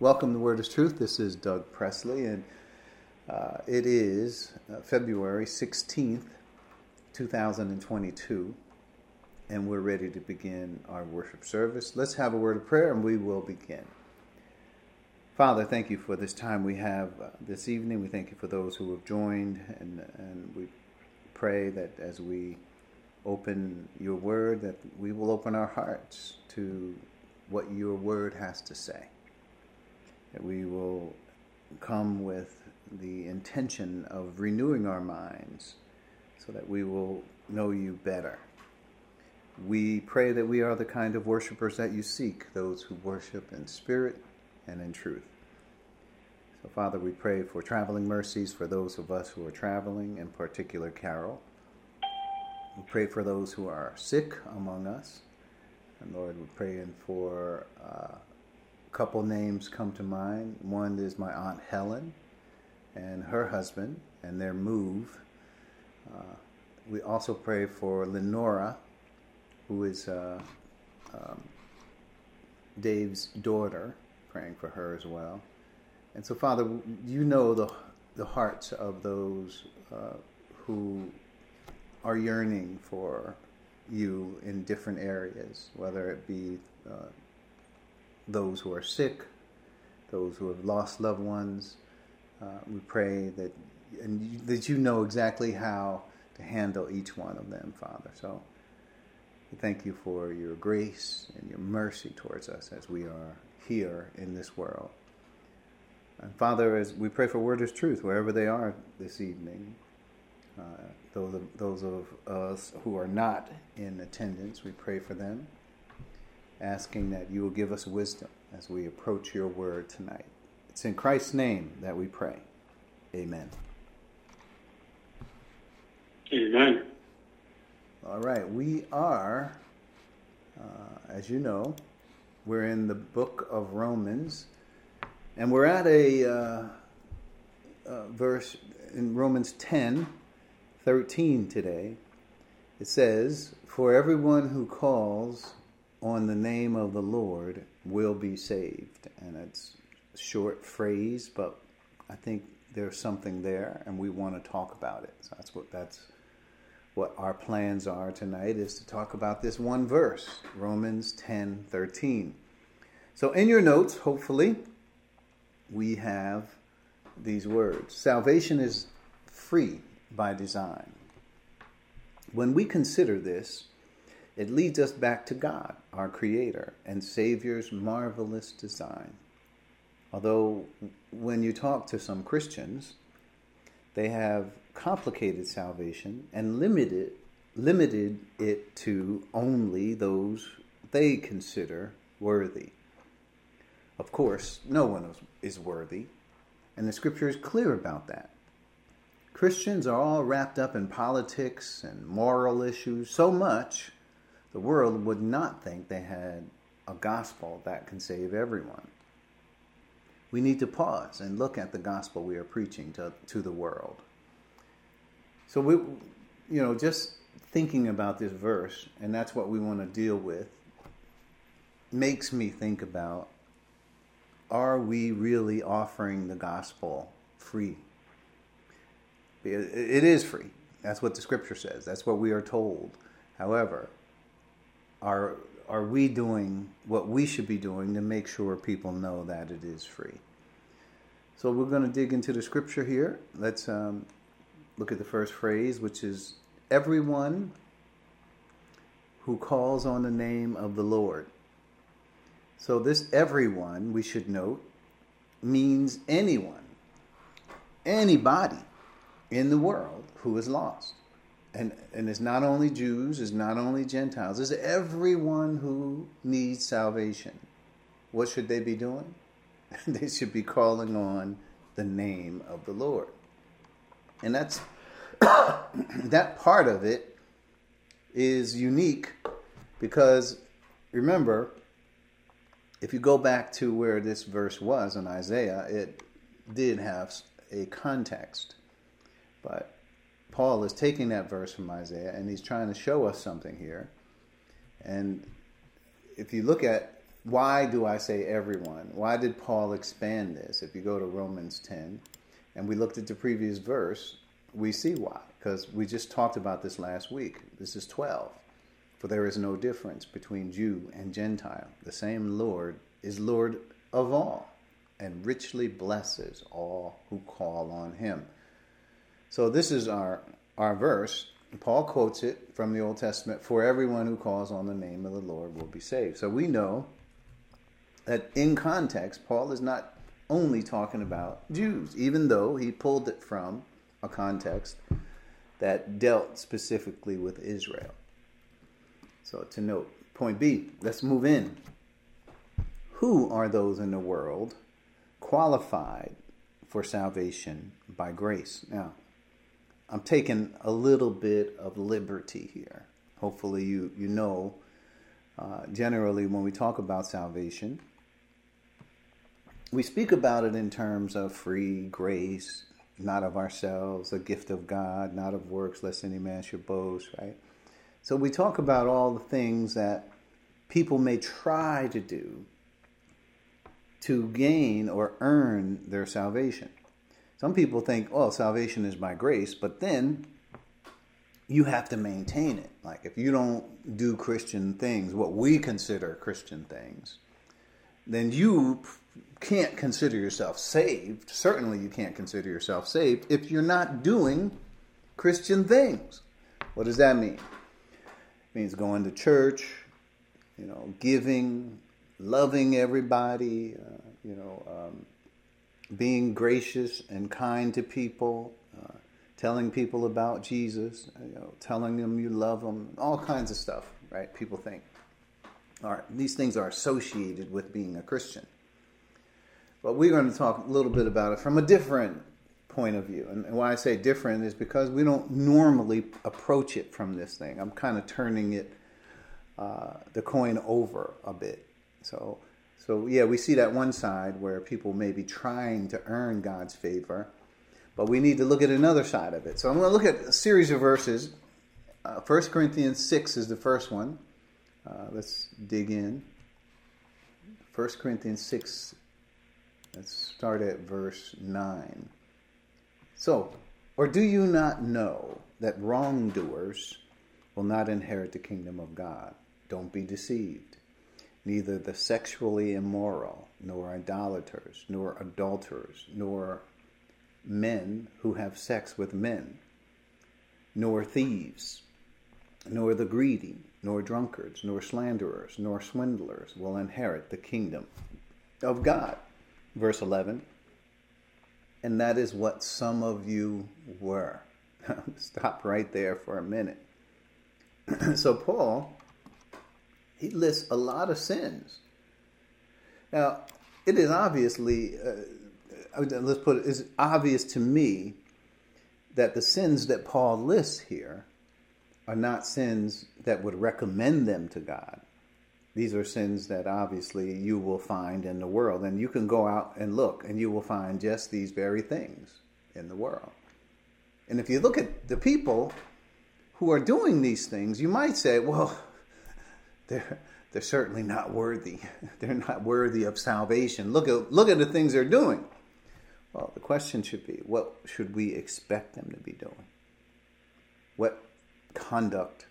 Welcome to Word is Truth. This is Doug Presley, and uh, it is uh, February 16th, 2022, and we're ready to begin our worship service. Let's have a word of prayer and we will begin. Father, thank you for this time we have uh, this evening. We thank you for those who have joined, and, and we pray that as we open your word, that we will open our hearts to what your word has to say that we will come with the intention of renewing our minds so that we will know you better. We pray that we are the kind of worshipers that you seek, those who worship in spirit and in truth. So, Father, we pray for traveling mercies for those of us who are traveling, in particular, Carol. We pray for those who are sick among us. And Lord, we're praying for uh, couple names come to mind. One is my Aunt Helen and her husband and their move. Uh, we also pray for Lenora, who is uh, um, Dave's daughter, praying for her as well. And so, Father, you know the, the hearts of those uh, who are yearning for you in different areas, whether it be uh, those who are sick, those who have lost loved ones. Uh, we pray that and you, that you know exactly how to handle each one of them, Father. So we thank you for your grace and your mercy towards us as we are here in this world. And Father, as we pray for word is truth wherever they are this evening, uh, those of, those of us who are not in attendance, we pray for them asking that you will give us wisdom as we approach your word tonight. It's in Christ's name that we pray. Amen. Amen. All right, we are, uh, as you know, we're in the book of Romans, and we're at a uh, uh, verse in Romans 10 13 today. It says, For everyone who calls on the name of the Lord will be saved. And it's a short phrase, but I think there's something there and we want to talk about it. So that's what that's what our plans are tonight is to talk about this one verse, Romans 10 13. So in your notes, hopefully, we have these words. Salvation is free by design. When we consider this, it leads us back to God, our Creator and Savior's marvelous design. Although, when you talk to some Christians, they have complicated salvation and limited, limited it to only those they consider worthy. Of course, no one is worthy, and the scripture is clear about that. Christians are all wrapped up in politics and moral issues so much the world would not think they had a gospel that can save everyone. We need to pause and look at the gospel we are preaching to, to the world. So we, you know, just thinking about this verse, and that's what we want to deal with, makes me think about are we really offering the gospel free? It is free. That's what the scripture says. That's what we are told. However, are are we doing what we should be doing to make sure people know that it is free? So we're going to dig into the scripture here. Let's um, look at the first phrase, which is everyone who calls on the name of the Lord. So this everyone, we should note, means anyone, anybody in the world who is lost and and it's not only Jews, it's not only Gentiles, it's everyone who needs salvation. What should they be doing? they should be calling on the name of the Lord. And that's that part of it is unique because remember, if you go back to where this verse was in Isaiah, it did have a context. But Paul is taking that verse from Isaiah and he's trying to show us something here. And if you look at why do I say everyone? Why did Paul expand this? If you go to Romans 10 and we looked at the previous verse, we see why. Because we just talked about this last week. This is 12. For there is no difference between Jew and Gentile. The same Lord is Lord of all and richly blesses all who call on him. So this is our our verse. Paul quotes it from the Old Testament, for everyone who calls on the name of the Lord will be saved. So we know that in context, Paul is not only talking about Jews, even though he pulled it from a context that dealt specifically with Israel. So to note, point B, let's move in. Who are those in the world qualified for salvation by grace? Now, I'm taking a little bit of liberty here. Hopefully, you you know. Uh, generally, when we talk about salvation, we speak about it in terms of free grace, not of ourselves, a gift of God, not of works, lest any man should boast. Right. So we talk about all the things that people may try to do to gain or earn their salvation. Some people think, oh, salvation is by grace, but then you have to maintain it. Like if you don't do Christian things, what we consider Christian things, then you can't consider yourself saved. Certainly, you can't consider yourself saved if you're not doing Christian things. What does that mean? It means going to church, you know, giving, loving everybody, uh, you know, um, being gracious and kind to people, uh, telling people about Jesus, you know, telling them you love them, all kinds of stuff, right? People think. All right, these things are associated with being a Christian. But we're going to talk a little bit about it from a different point of view. And why I say different is because we don't normally approach it from this thing. I'm kind of turning it, uh, the coin over a bit. So so, yeah, we see that one side where people may be trying to earn God's favor, but we need to look at another side of it. So, I'm going to look at a series of verses. Uh, 1 Corinthians 6 is the first one. Uh, let's dig in. 1 Corinthians 6, let's start at verse 9. So, or do you not know that wrongdoers will not inherit the kingdom of God? Don't be deceived neither the sexually immoral, nor idolaters, nor adulterers, nor men who have sex with men, nor thieves, nor the greedy, nor drunkards, nor slanderers, nor swindlers will inherit the kingdom of God. Verse 11. And that is what some of you were. Stop right there for a minute. so, Paul he lists a lot of sins. Now, it is obviously, uh, let's put it, it's obvious to me that the sins that Paul lists here are not sins that would recommend them to God. These are sins that obviously you will find in the world. And you can go out and look, and you will find just these very things in the world. And if you look at the people who are doing these things, you might say, well, they're they're certainly not worthy. They're not worthy of salvation. Look at look at the things they're doing. Well, the question should be, what should we expect them to be doing? What conduct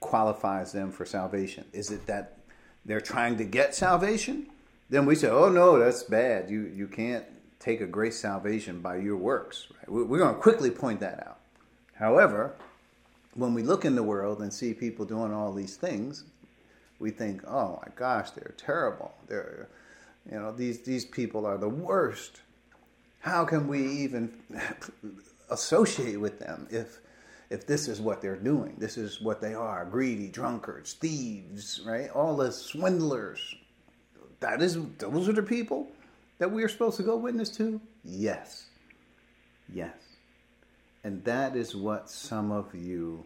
qualifies them for salvation? Is it that they're trying to get salvation? Then we say, oh no, that's bad. You you can't take a grace salvation by your works. Right? We're going to quickly point that out. However, when we look in the world and see people doing all these things, we think, oh my gosh, they're terrible. They're, you know, these these people are the worst. How can we even associate with them if if this is what they're doing? This is what they are: greedy, drunkards, thieves, right? All the swindlers. That is, those are the people that we are supposed to go witness to. Yes, yes, and that is what some of you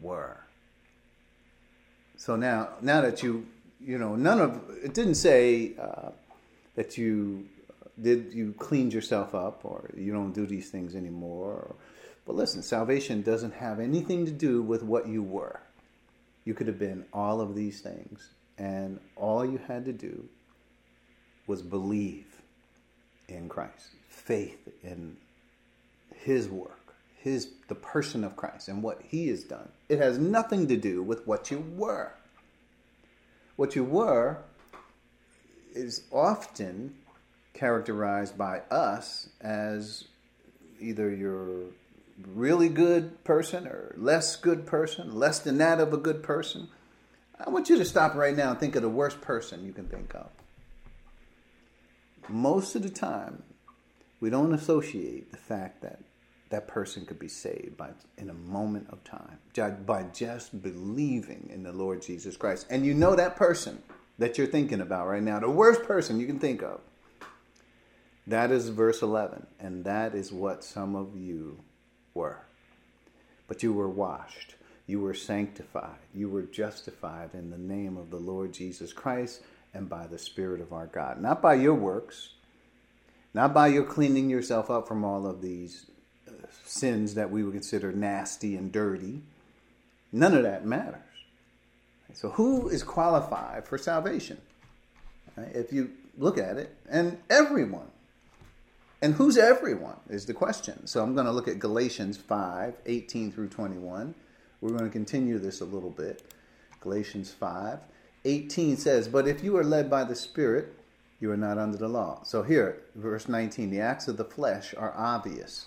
were. So now, now that you, you know, none of it didn't say uh, that you did you cleaned yourself up or you don't do these things anymore. Or, but listen, salvation doesn't have anything to do with what you were. You could have been all of these things and all you had to do was believe in Christ, faith in his work, his the person of Christ and what he has done. It has nothing to do with what you were. What you were is often characterized by us as either you're really good person or less good person, less than that of a good person. I want you to stop right now and think of the worst person you can think of. Most of the time, we don't associate the fact that that person could be saved by in a moment of time by just believing in the Lord Jesus Christ. And you know that person that you're thinking about right now, the worst person you can think of. That is verse 11, and that is what some of you were. But you were washed, you were sanctified, you were justified in the name of the Lord Jesus Christ and by the Spirit of our God. Not by your works, not by your cleaning yourself up from all of these sins that we would consider nasty and dirty. None of that matters. So, who is qualified for salvation? If you look at it, and everyone. And who's everyone is the question. So, I'm going to look at Galatians 5 18 through 21. We're going to continue this a little bit. Galatians 5 18 says, But if you are led by the Spirit, you are not under the law. So, here, verse 19 the acts of the flesh are obvious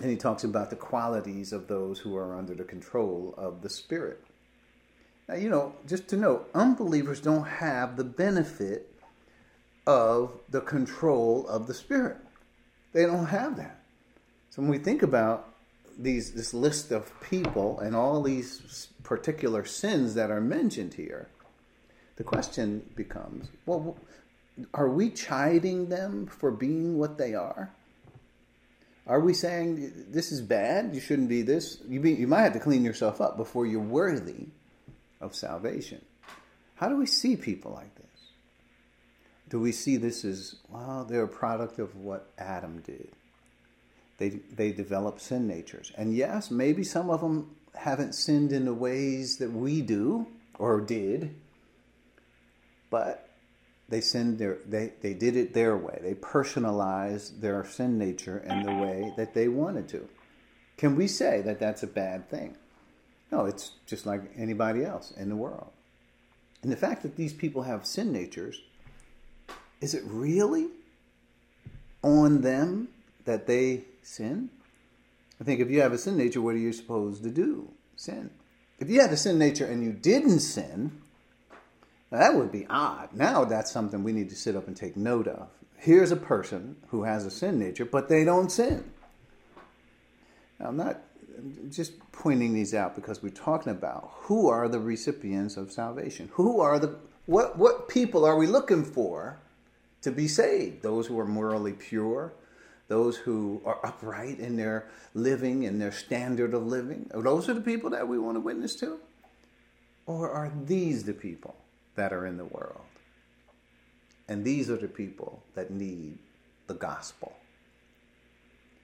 and he talks about the qualities of those who are under the control of the Spirit. Now, you know, just to note, unbelievers don't have the benefit of the control of the Spirit. They don't have that. So when we think about these this list of people and all these particular sins that are mentioned here, the question becomes, well, are we chiding them for being what they are? Are we saying this is bad? You shouldn't be this. You, be, you might have to clean yourself up before you're worthy of salvation. How do we see people like this? Do we see this as, well, they're a product of what Adam did? They, they develop sin natures. And yes, maybe some of them haven't sinned in the ways that we do or did, but they sinned their, they, they did it their way. They personalized their sin nature in the way that they wanted to. Can we say that that's a bad thing? No, it's just like anybody else in the world. And the fact that these people have sin natures, is it really on them that they sin? I think if you have a sin nature, what are you supposed to do? Sin. If you had a sin nature and you didn't sin, that would be odd. Now that's something we need to sit up and take note of. Here's a person who has a sin nature, but they don't sin. Now, I'm not just pointing these out because we're talking about who are the recipients of salvation. Who are the what what people are we looking for to be saved? Those who are morally pure, those who are upright in their living and their standard of living. Those are the people that we want to witness to? Or are these the people that are in the world? And these are the people that need the gospel.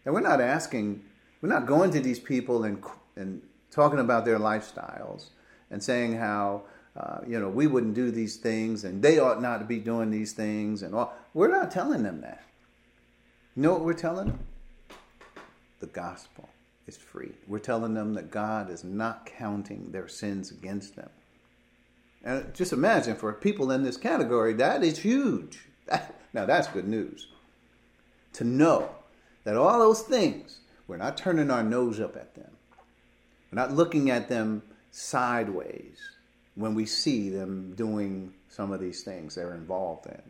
And we're not asking we're not going to these people and, and talking about their lifestyles and saying how, uh, you know, we wouldn't do these things and they ought not to be doing these things and all. We're not telling them that. You know what we're telling them? The gospel is free. We're telling them that God is not counting their sins against them. And just imagine for people in this category, that is huge. now, that's good news. To know that all those things we're not turning our nose up at them. We're not looking at them sideways when we see them doing some of these things they're involved in.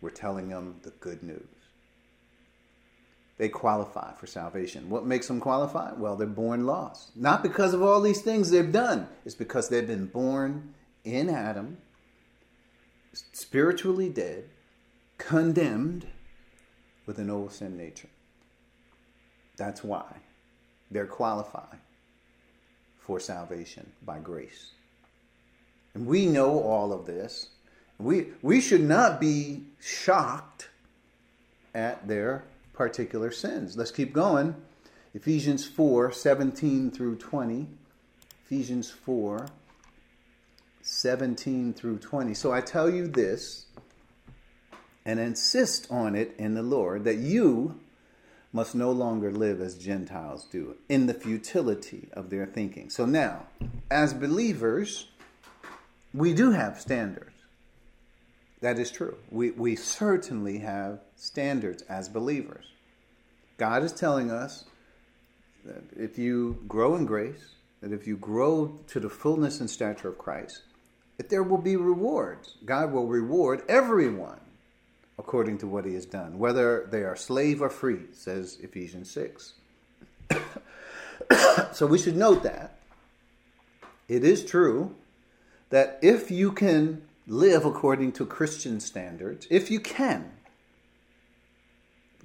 We're telling them the good news. They qualify for salvation. What makes them qualify? Well, they're born lost. Not because of all these things they've done, it's because they've been born in Adam, spiritually dead, condemned with an old sin nature. That's why they're qualified for salvation by grace. And we know all of this. We, we should not be shocked at their particular sins. Let's keep going. Ephesians 4 17 through 20. Ephesians 4 17 through 20. So I tell you this and insist on it in the Lord that you must no longer live as Gentiles do in the futility of their thinking. So now, as believers, we do have standards. That is true. We, we certainly have standards as believers. God is telling us that if you grow in grace, that if you grow to the fullness and stature of Christ, that there will be rewards. God will reward everyone according to what he has done, whether they are slave or free, says Ephesians 6. so we should note that. It is true that if you can live according to Christian standards, if you can,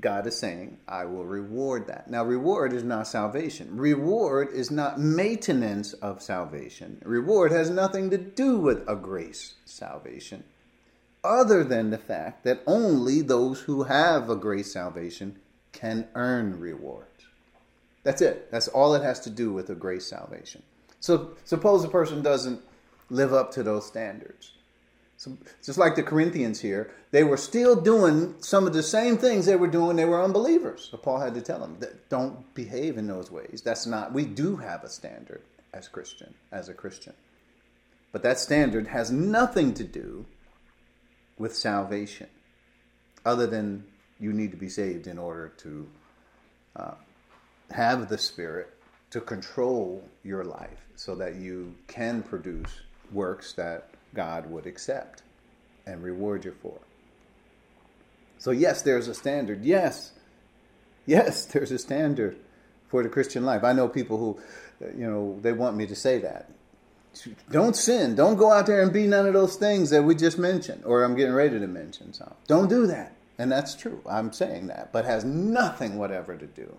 God is saying, I will reward that. Now, reward is not salvation. Reward is not maintenance of salvation. Reward has nothing to do with a grace salvation, other than the fact that only those who have a grace salvation can earn rewards. That's it. That's all it has to do with a grace salvation. So, suppose a person doesn't live up to those standards. Just like the Corinthians here, they were still doing some of the same things they were doing. They were unbelievers. So Paul had to tell them don't behave in those ways. That's not. We do have a standard as Christian, as a Christian, but that standard has nothing to do with salvation, other than you need to be saved in order to uh, have the Spirit to control your life, so that you can produce works that God would accept and reward you for. So, yes, there's a standard. Yes, yes, there's a standard for the Christian life. I know people who, you know, they want me to say that. Don't sin. Don't go out there and be none of those things that we just mentioned, or I'm getting ready to mention some. Don't do that. And that's true. I'm saying that, but has nothing whatever to do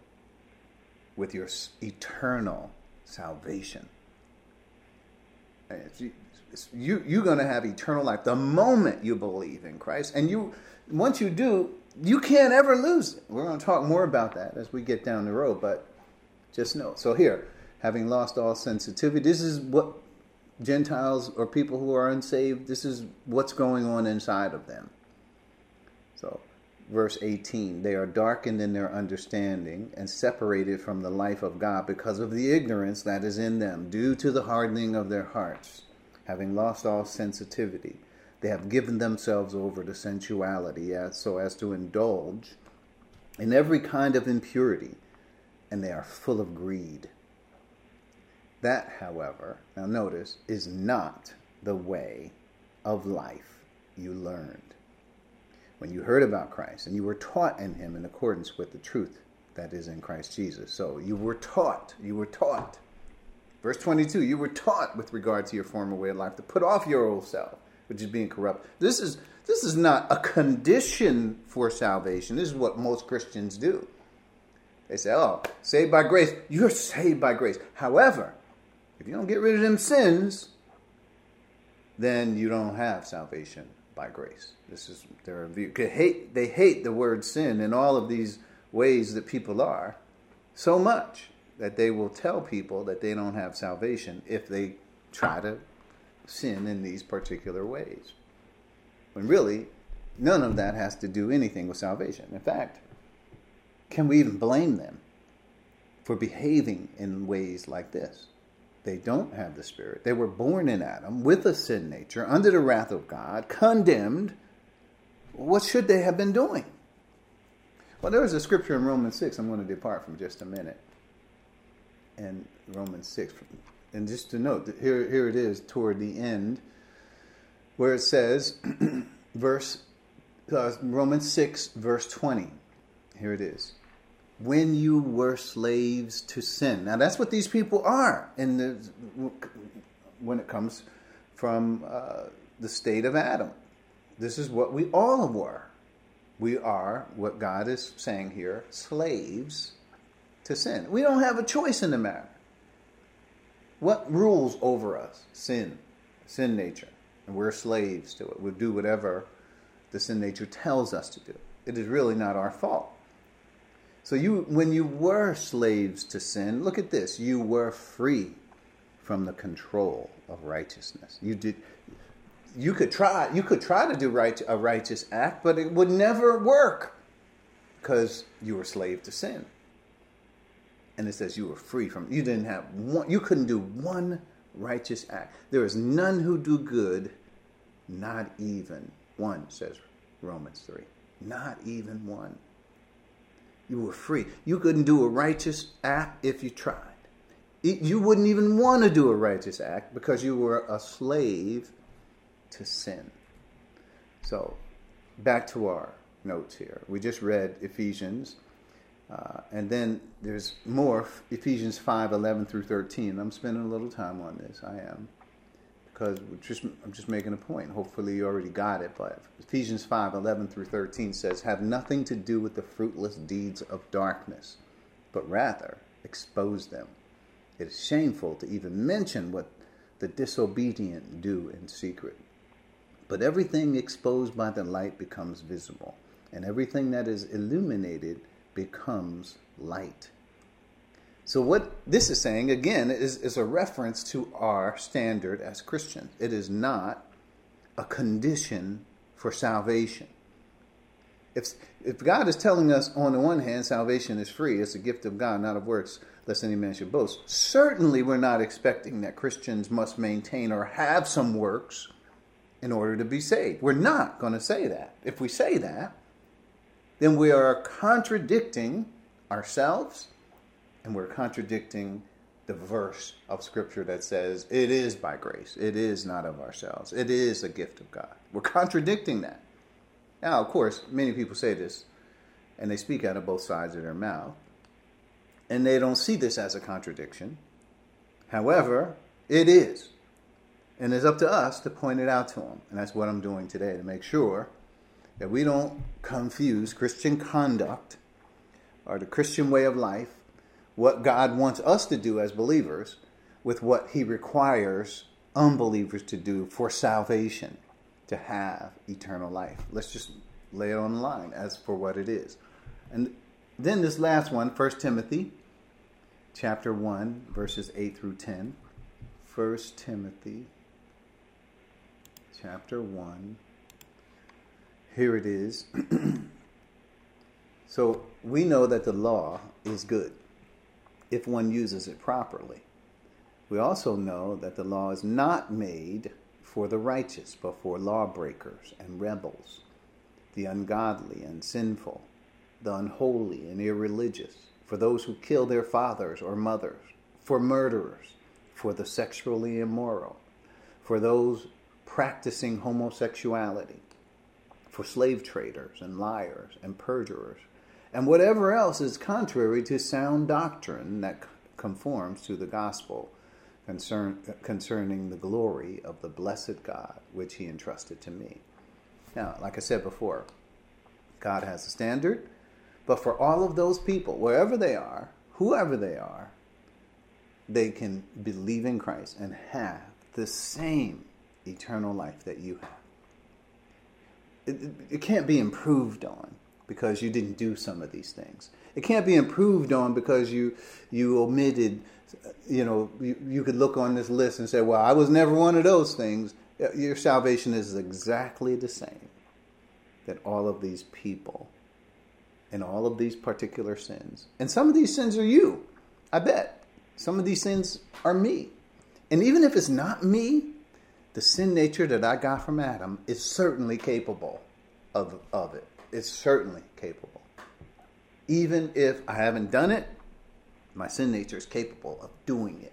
with your eternal salvation you you're going to have eternal life the moment you believe in Christ, and you once you do, you can't ever lose it. We're going to talk more about that as we get down the road, but just know. So here, having lost all sensitivity, this is what Gentiles or people who are unsaved. This is what's going on inside of them. So verse 18 they are darkened in their understanding and separated from the life of God because of the ignorance that is in them due to the hardening of their hearts having lost all sensitivity. They have given themselves over to sensuality as, so as to indulge in every kind of impurity, and they are full of greed. That, however, now notice, is not the way of life you learned. When you heard about Christ and you were taught in Him in accordance with the truth that is in Christ Jesus. So you were taught, you were taught Verse 22 You were taught with regard to your former way of life to put off your old self, which is being corrupt. This is, this is not a condition for salvation. This is what most Christians do. They say, Oh, saved by grace. You're saved by grace. However, if you don't get rid of them sins, then you don't have salvation by grace. This is their view. They hate, they hate the word sin in all of these ways that people are so much that they will tell people that they don't have salvation if they try to sin in these particular ways. When really, none of that has to do anything with salvation. In fact, can we even blame them for behaving in ways like this? They don't have the Spirit. They were born in Adam with a sin nature, under the wrath of God, condemned. What should they have been doing? Well, there is a scripture in Romans 6 I'm going to depart from just a minute and Romans 6. And just to note, here, here it is toward the end, where it says, verse uh, Romans 6, verse 20. Here it is. When you were slaves to sin. Now, that's what these people are in the, when it comes from uh, the state of Adam. This is what we all were. We are, what God is saying here, slaves to sin. We don't have a choice in the matter. What rules over us? Sin, sin nature. And we're slaves to it. we do whatever the sin nature tells us to do. It is really not our fault. So you when you were slaves to sin, look at this, you were free from the control of righteousness. You did you could try you could try to do right a righteous act, but it would never work because you were slave to sin. And it says you were free from you didn't have one you couldn't do one righteous act. There is none who do good, not even one, says Romans 3. Not even one. You were free. You couldn't do a righteous act if you tried. You wouldn't even want to do a righteous act because you were a slave to sin. So, back to our notes here. We just read Ephesians, uh, and then there's more Ephesians 5 11 through 13. I'm spending a little time on this. I am because just, I'm just making a point. Hopefully, you already got it. But Ephesians 5 11 through 13 says, Have nothing to do with the fruitless deeds of darkness, but rather expose them. It is shameful to even mention what the disobedient do in secret. But everything exposed by the light becomes visible, and everything that is illuminated becomes light. So, what this is saying, again, is, is a reference to our standard as Christians. It is not a condition for salvation. If, if God is telling us, on the one hand, salvation is free, it's a gift of God, not of works, lest any man should boast, certainly we're not expecting that Christians must maintain or have some works in order to be saved. We're not going to say that. If we say that, then we are contradicting ourselves and we're contradicting the verse of scripture that says it is by grace. It is not of ourselves. It is a gift of god. We're contradicting that. Now of course many people say this and they speak out of both sides of their mouth and they don't see this as a contradiction. However it is. And it's up to us to point it out to them and that's what i'm doing today to make sure that we don't confuse christian conduct or the christian way of life what God wants us to do as believers with what He requires unbelievers to do for salvation, to have eternal life. Let's just lay it on the line as for what it is. And then this last one, 1 Timothy chapter 1, verses 8 through 10. 1 Timothy chapter 1. Here it is. so we know that the law is good if one uses it properly. We also know that the law is not made for the righteous, but for lawbreakers and rebels, the ungodly and sinful, the unholy and irreligious, for those who kill their fathers or mothers, for murderers, for the sexually immoral, for those practicing homosexuality, for slave traders and liars and perjurers and whatever else is contrary to sound doctrine that conforms to the gospel concern, concerning the glory of the blessed God which he entrusted to me. Now, like I said before, God has a standard, but for all of those people, wherever they are, whoever they are, they can believe in Christ and have the same eternal life that you have. It, it, can't be improved on because you didn't do some of these things. It can't be improved on because you you omitted. You know, you, you could look on this list and say, "Well, I was never one of those things." Uh, your salvation is exactly the same that all of these people and all of these particular sins. And some of these sins are you. I bet. Some of these sins are me. And even if it's not me, the sin nature that I got from Adam is certainly capable of, of it. it is certainly capable. Even if I haven't done it, my sin nature is capable of doing it.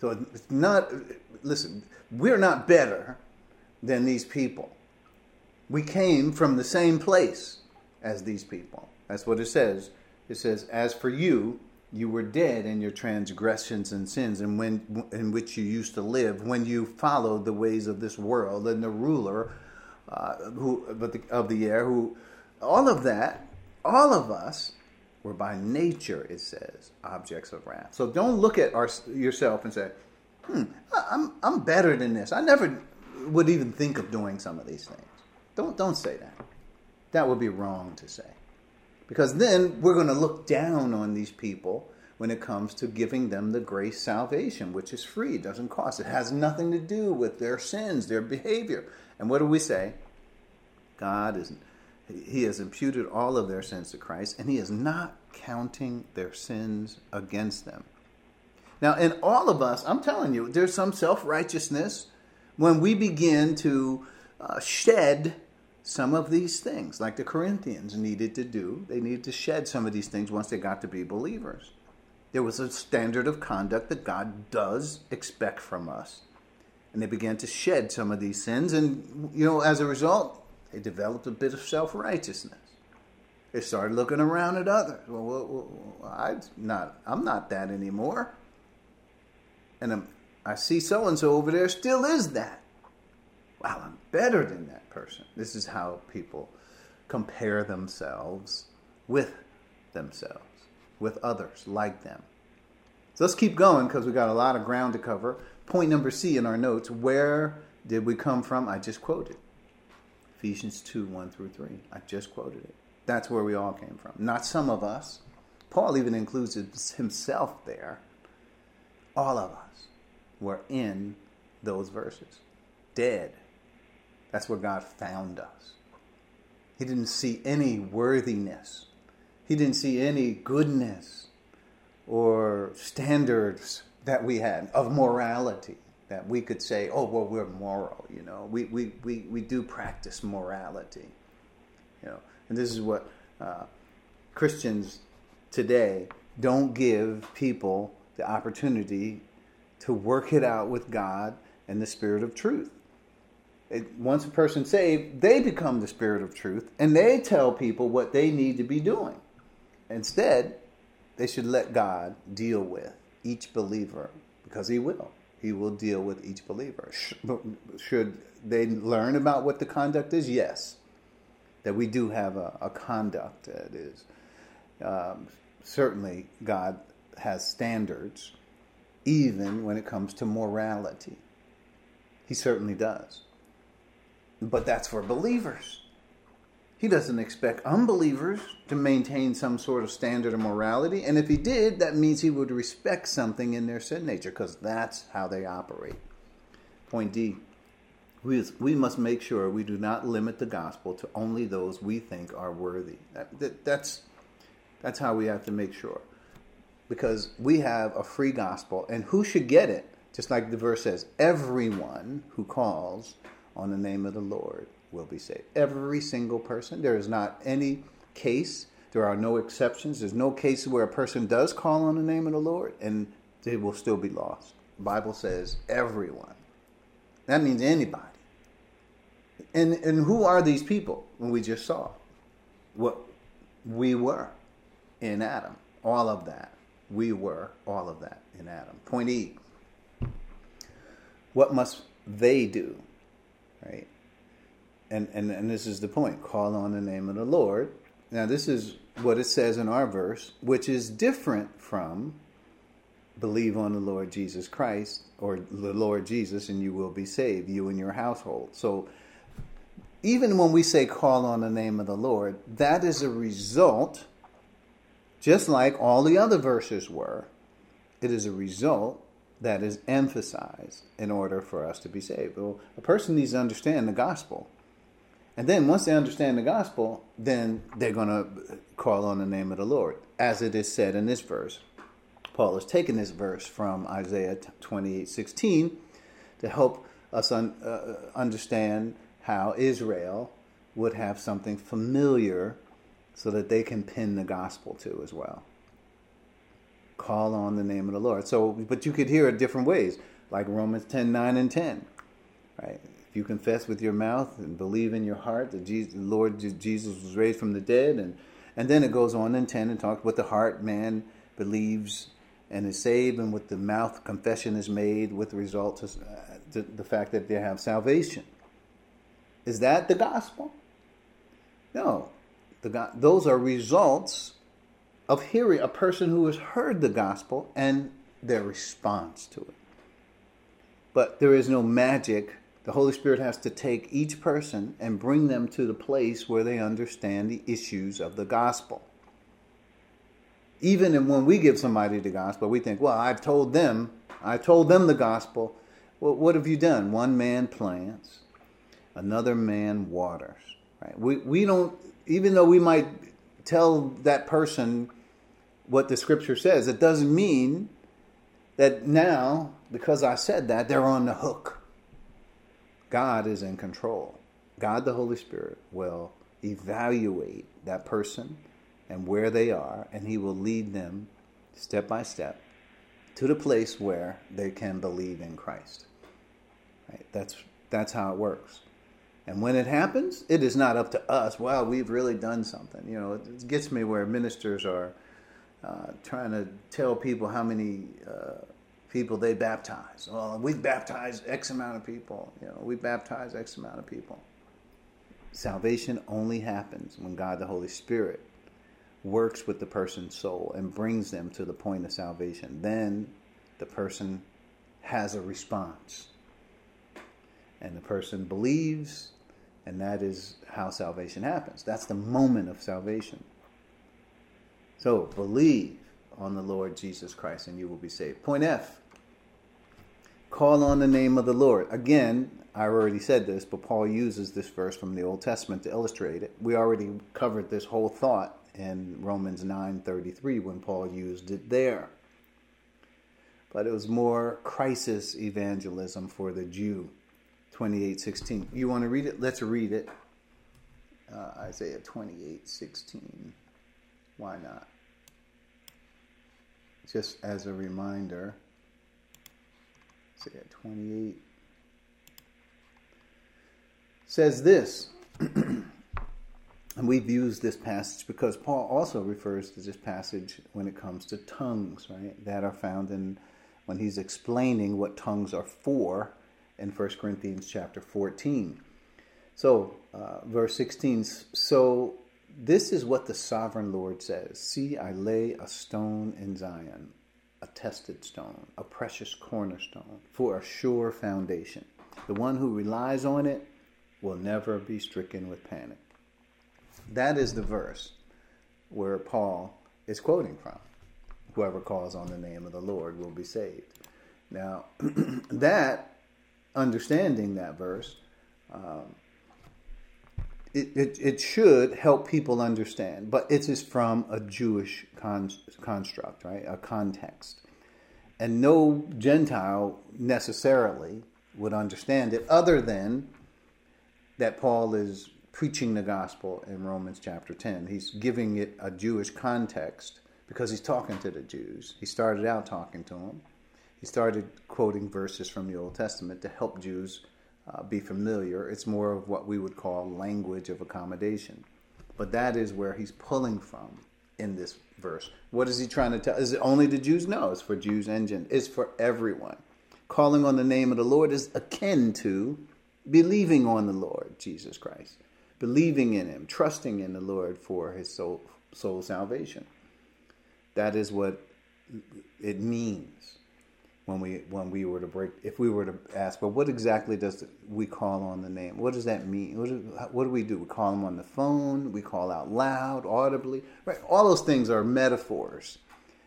So it's not, listen, we're not better than these people. We came from the same place as these people. That's what it says. It says, As for you, you were dead in your transgressions and sins, and when in which you used to live, when you followed the ways of this world and the ruler uh, who, but the, of the air, who, all of that, all of us were by nature, it says, objects of wrath. So don't look at our, yourself and say, hmm, I'm, I'm better than this. I never would even think of doing some of these things. Don't, don't say that. That would be wrong to say. Because then we're going to look down on these people when it comes to giving them the grace salvation, which is free, doesn't cost. It has nothing to do with their sins, their behavior. And what do we say? God is he has imputed all of their sins to Christ, and he is not counting their sins against them. Now, in all of us, I'm telling you, there's some self righteousness when we begin to uh, shed some of these things, like the Corinthians needed to do. They needed to shed some of these things once they got to be believers. There was a standard of conduct that God does expect from us. And they began to shed some of these sins. And, you know, as a result, they developed a bit of self righteousness. They started looking around at others. Well, well, well I not, I'm not that anymore. And I'm, I see so and so over there still is that. Wow, I'm better than that person. This is how people compare themselves with themselves, with others like them. So let's keep going because we've got a lot of ground to cover. Point number C in our notes where did we come from? I just quoted Ephesians 2 1 through 3. I just quoted it. That's where we all came from. Not some of us. Paul even includes himself there. All of us were in those verses. Dead. That's where God found us. He didn't see any worthiness, He didn't see any goodness or standards that we had of morality that we could say, oh, well, we're moral, you know. We, we, we, we do practice morality, you know. And this is what uh, Christians today don't give people the opportunity to work it out with God and the Spirit of truth. It, once a person's saved, they become the Spirit of truth and they tell people what they need to be doing. Instead, they should let God deal with each believer because He will. He will deal with each believer. Should they learn about what the conduct is? Yes that we do have a, a conduct that is um, certainly God has standards, even when it comes to morality. He certainly does. But that's for believers. He doesn't expect unbelievers to maintain some sort of standard of morality. And if he did, that means he would respect something in their sin nature because that's how they operate. Point D we, we must make sure we do not limit the gospel to only those we think are worthy. That, that, that's, that's how we have to make sure. Because we have a free gospel, and who should get it? Just like the verse says, everyone who calls on the name of the Lord will be saved. Every single person. There is not any case, there are no exceptions. There's no case where a person does call on the name of the Lord and they will still be lost. The Bible says everyone. That means anybody. And and who are these people? We just saw what we were in Adam. All of that. We were all of that in Adam. Point E. What must they do? Right? And, and and this is the point. Call on the name of the Lord. Now this is what it says in our verse, which is different from believe on the Lord Jesus Christ or the Lord Jesus and you will be saved, you and your household. So even when we say call on the name of the Lord, that is a result, just like all the other verses were, it is a result that is emphasized in order for us to be saved. Well, a person needs to understand the gospel. And then once they understand the gospel, then they're going to call on the name of the Lord, as it is said in this verse. Paul has taken this verse from Isaiah 28 16 to help us un, uh, understand how Israel would have something familiar so that they can pin the gospel to as well. Call on the name of the Lord. So, but you could hear it different ways, like Romans 10 9 and 10. Right? If you confess with your mouth and believe in your heart that Jesus, the Lord Jesus was raised from the dead, and, and then it goes on in 10 and talks with the heart man believes and is saved, and with the mouth confession is made, with the result uh, the, the fact that they have salvation. Is that the gospel? No. The, those are results of hearing a person who has heard the gospel and their response to it. But there is no magic. The Holy Spirit has to take each person and bring them to the place where they understand the issues of the gospel. Even when we give somebody the gospel, we think, well, I've told them, I told them the gospel. Well, what have you done? One man plants, another man waters. Right? We, we don't, even though we might tell that person what the scripture says, it doesn't mean that now, because I said that, they're on the hook. God is in control. God, the Holy Spirit, will evaluate that person and where they are, and He will lead them step by step to the place where they can believe in Christ. Right? That's that's how it works. And when it happens, it is not up to us. Wow, we've really done something. You know, it gets me where ministers are uh, trying to tell people how many uh, people they baptize. Well, we've baptized X amount of people. You know, we baptize X amount of people. Salvation only happens when God the Holy Spirit works with the person's soul and brings them to the point of salvation. Then the person has a response. And the person believes, and that is how salvation happens. That's the moment of salvation. So believe on the Lord Jesus Christ and you will be saved. Point F call on the name of the Lord. Again, I already said this, but Paul uses this verse from the Old Testament to illustrate it. We already covered this whole thought in Romans 9:33 when Paul used it there. But it was more crisis evangelism for the Jew. 28:16. You want to read it? Let's read it. Uh, Isaiah 28:16. Why not? Just as a reminder. Isaiah 28 says this. and we've used this passage because Paul also refers to this passage when it comes to tongues, right? That are found in when he's explaining what tongues are for in 1 Corinthians chapter 14. So, uh, verse 16 So this is what the sovereign Lord says See, I lay a stone in Zion, a tested stone, a precious cornerstone, for a sure foundation. The one who relies on it will never be stricken with panic. That is the verse where Paul is quoting from. Whoever calls on the name of the Lord will be saved. Now, that, understanding that verse, um, it, it, it, should help people understand, but it is from a Jewish con- construct, right? A context. And no Gentile necessarily would understand it other than that Paul is preaching the gospel in Romans chapter 10. He's giving it a Jewish context because he's talking to the Jews. He started out talking to them. He started quoting verses from the Old Testament to help Jews uh, be familiar. It's more of what we would call language of accommodation. But that is where he's pulling from in this verse. What is he trying to tell? Is it only the Jews? No, it's for Jews and Gentiles. It's for everyone. Calling on the name of the Lord is akin to believing on the Lord Jesus Christ, believing in Him, trusting in the Lord for His soul, soul salvation. That is what it means when we when we were to break if we were to ask but what exactly does we call on the name? What does that mean? What do, what do we do? We call them on the phone we call out loud audibly right? All those things are metaphors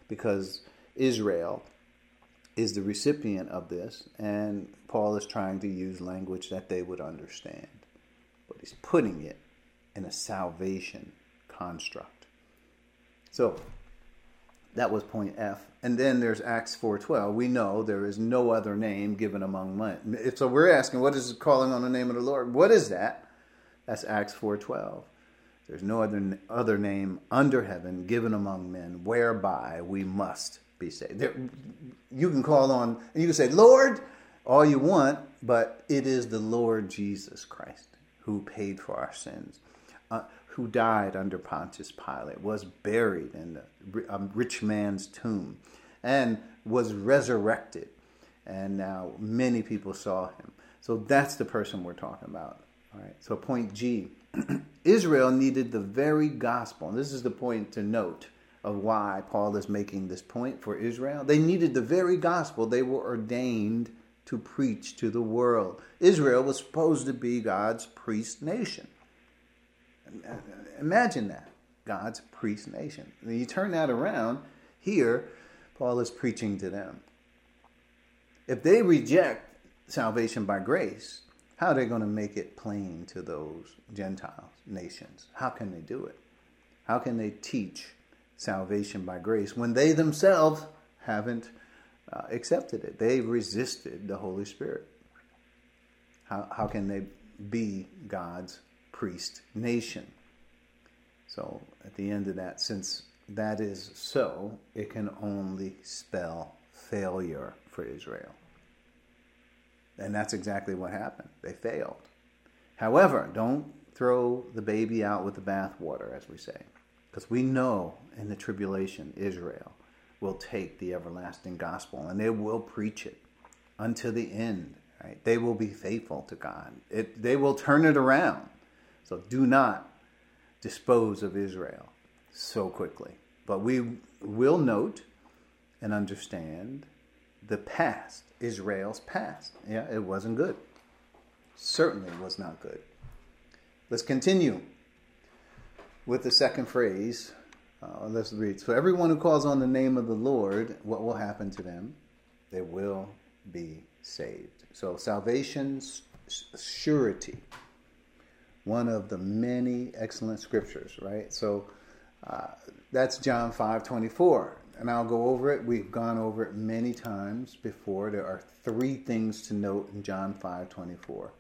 because israel is the recipient of this and paul is trying to use language that they would understand but he's putting it in a salvation construct. So that was point F. And then there's Acts 4.12. We know there is no other name given among men. So we're asking, what is calling on the name of the Lord? What is that? That's Acts 4.12. There's no other, other name under heaven given among men whereby we must be saved. There, you can call on, and you can say, Lord, all you want, but it is the Lord Jesus Christ who paid for our sins. Uh, who died under Pontius Pilate, was buried in a um, rich man's tomb, and was resurrected. And now many people saw him. So that's the person we're talking about All right. So point G. Israel needed the very gospel. And this is the point to note of why Paul is making this point for Israel. They needed the very gospel they were ordained to preach to the world. Israel was supposed to be God's priest nation. Imagine that God's priest nation. And you turn that around, here, Paul is preaching to them. If they reject salvation by grace, how are they going to make it plain to those Gentiles, nations? How can they do it? How can they teach salvation by grace when they themselves haven't uh, accepted it? They've resisted the Holy Spirit. How, how can they be God's priest nation? So, at the end of that, since that is so, it can only spell failure for Israel. And that's exactly what happened. They failed. However, don't throw the baby out with the bathwater, as we say, because we know in the tribulation, Israel will take the everlasting gospel and they will preach it unto the end. Right? They will be faithful to God. It, they will turn it around. So do not dispose of Israel so quickly. But we will note and understand the past, Israel's past. Yeah, it wasn't good. Certainly was not good. Let's continue with the second phrase. Uh, let's read. So, everyone who calls on the name of the Lord, what will happen to them? They will be saved. So, salvation's surety, one of the many excellent scriptures, right? So, uh, that's John 5 24 and I'll go over it. We've gone over it many times before. There are three things to note in John 5 24.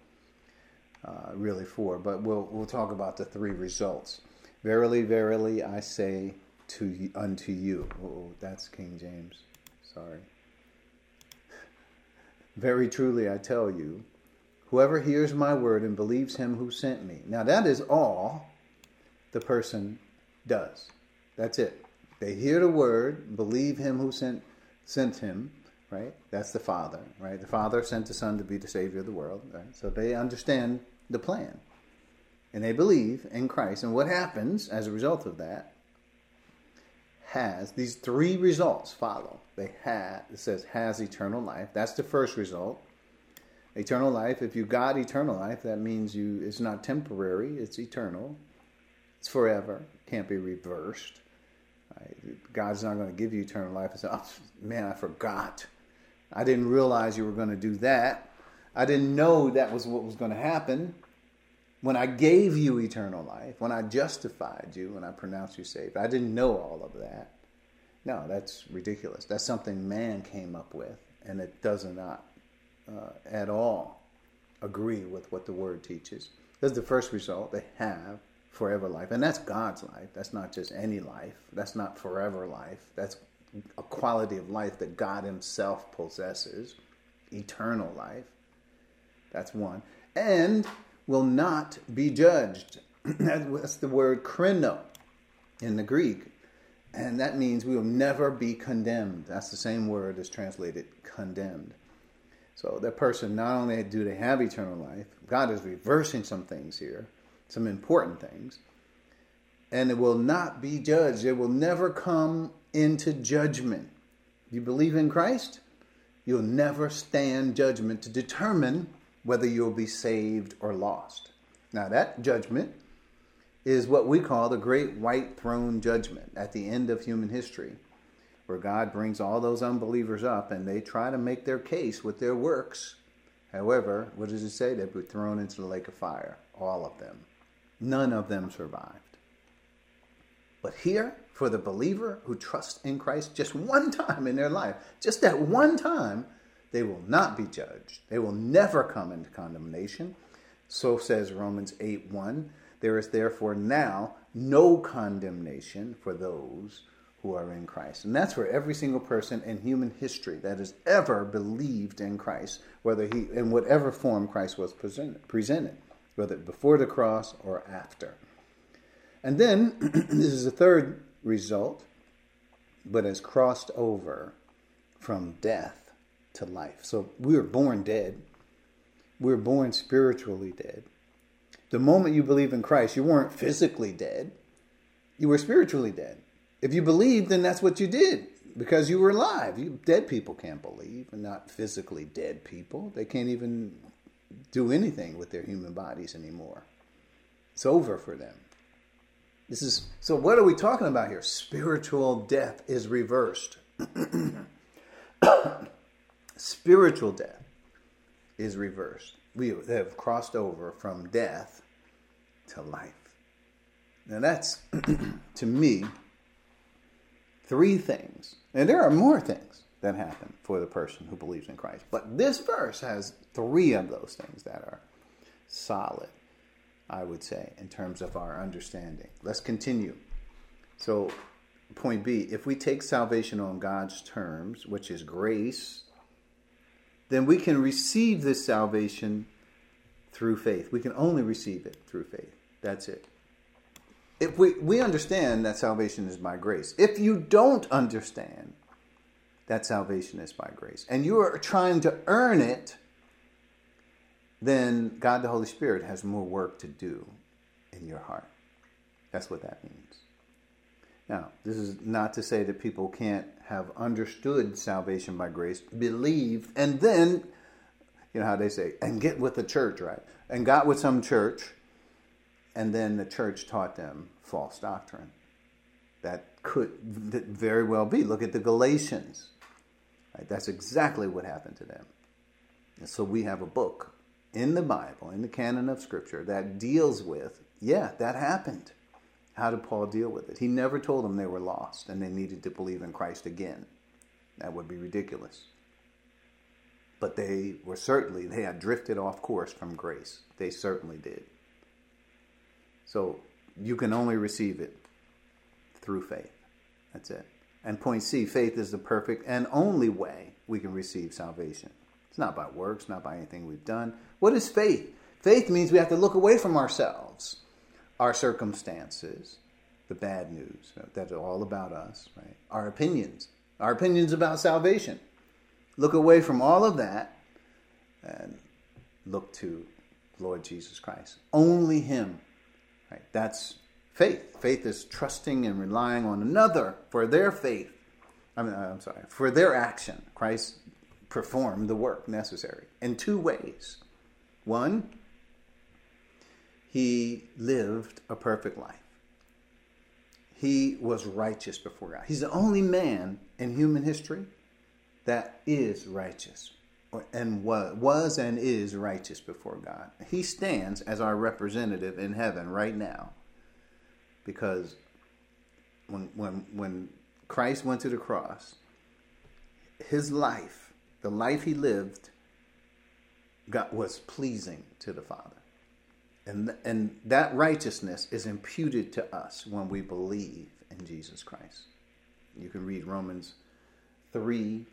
Uh, really four, but we'll we'll talk about the three results. Verily, verily, I say to unto you. Oh, that's King James. Sorry. Very truly, I tell you, whoever hears my word and believes him who sent me. Now, that is all the person does. That's it. They hear the word, believe him who sent sent him, right? That's the Father, right? The Father sent the Son to be the Savior of the world, right? So they understand the plan. And they believe in Christ. And what happens as a result of that has these three results follow. They have it says has eternal life. That's the first result. Eternal life, if you got eternal life, that means you it's not temporary, it's eternal. It's forever, can't be reversed. God's not going to give you eternal life. I said, oh, man, I forgot. I didn't realize you were going to do that. I didn't know that was what was going to happen. When I gave you eternal life, when I justified you, when I pronounced you saved, I didn't know all of that. No, that's ridiculous. That's something man came up with, and it does not uh, at all agree with what the word teaches. That's the first result. They have forever life. And that's God's life. That's not just any life. That's not forever life. That's a quality of life that God Himself possesses eternal life. That's one. And will not be judged. That's the word krino in the Greek. And that means we will never be condemned. That's the same word as translated condemned. So that person, not only do they have eternal life, God is reversing some things here some important things. And it will not be judged. It will never come into judgment. You believe in Christ? You'll never stand judgment to determine whether you'll be saved or lost. Now, that judgment is what we call the great white throne judgment at the end of human history, where God brings all those unbelievers up and they try to make their case with their works. However, what does it say? They'll be thrown into the lake of fire, all of them. None of them survived. But here, for the believer who trusts in Christ just one time in their life, just that one time, they will not be judged. They will never come into condemnation. So says Romans 8 1. There is therefore now no condemnation for those who are in Christ. And that's for every single person in human history that has ever believed in Christ, whether he in whatever form Christ was presented. presented whether before the cross or after. And then, this is the third result, but has crossed over from death to life. So we were born dead. We were born spiritually dead. The moment you believe in Christ, you weren't physically dead, you were spiritually dead. If you believed, then that's what you did because you were alive. You, dead people can't believe, and not physically dead people. They can't even do anything with their human bodies anymore. It's over for them. This is so. What are we talking about here? Spiritual death is reversed. Spiritual death is reversed. We have crossed over from death to life. Now that's to me three things, and there are more things that happen for the person who believes in Christ. But this verse has three of those things that are solid, I would say, in terms of our understanding. Let's continue. So, point B if we take salvation on God's terms, which is grace, then we can receive this salvation through faith. We can only receive it through faith. That's it if we, we understand that salvation is by grace, if you don't understand that salvation is by grace and you are trying to earn it, then God the Holy Spirit has more work to do in your heart. That's what that means. Now, this is not to say that people can't have understood salvation by grace, believed, and then, you know how they say, and get with the church, right? And got with some church and then the church taught them false doctrine. That could very well be. Look at the Galatians. Right? That's exactly what happened to them. And so we have a book in the Bible, in the canon of Scripture, that deals with, yeah, that happened. How did Paul deal with it? He never told them they were lost and they needed to believe in Christ again. That would be ridiculous. But they were certainly, they had drifted off course from grace. They certainly did. So you can only receive it through faith. That's it. And point C, faith is the perfect and only way we can receive salvation. It's not by works, not by anything we've done. What is faith? Faith means we have to look away from ourselves, our circumstances, the bad news that's all about us, right? Our opinions, our opinions about salvation. Look away from all of that and look to Lord Jesus Christ. Only Him Right? That's faith. Faith is trusting and relying on another for their faith. I mean, I'm sorry, for their action. Christ performed the work necessary in two ways. One, he lived a perfect life. He was righteous before God. He's the only man in human history that is righteous and was and is righteous before God. He stands as our representative in heaven right now. Because when when when Christ went to the cross, his life, the life he lived, got was pleasing to the Father. And and that righteousness is imputed to us when we believe in Jesus Christ. You can read Romans 3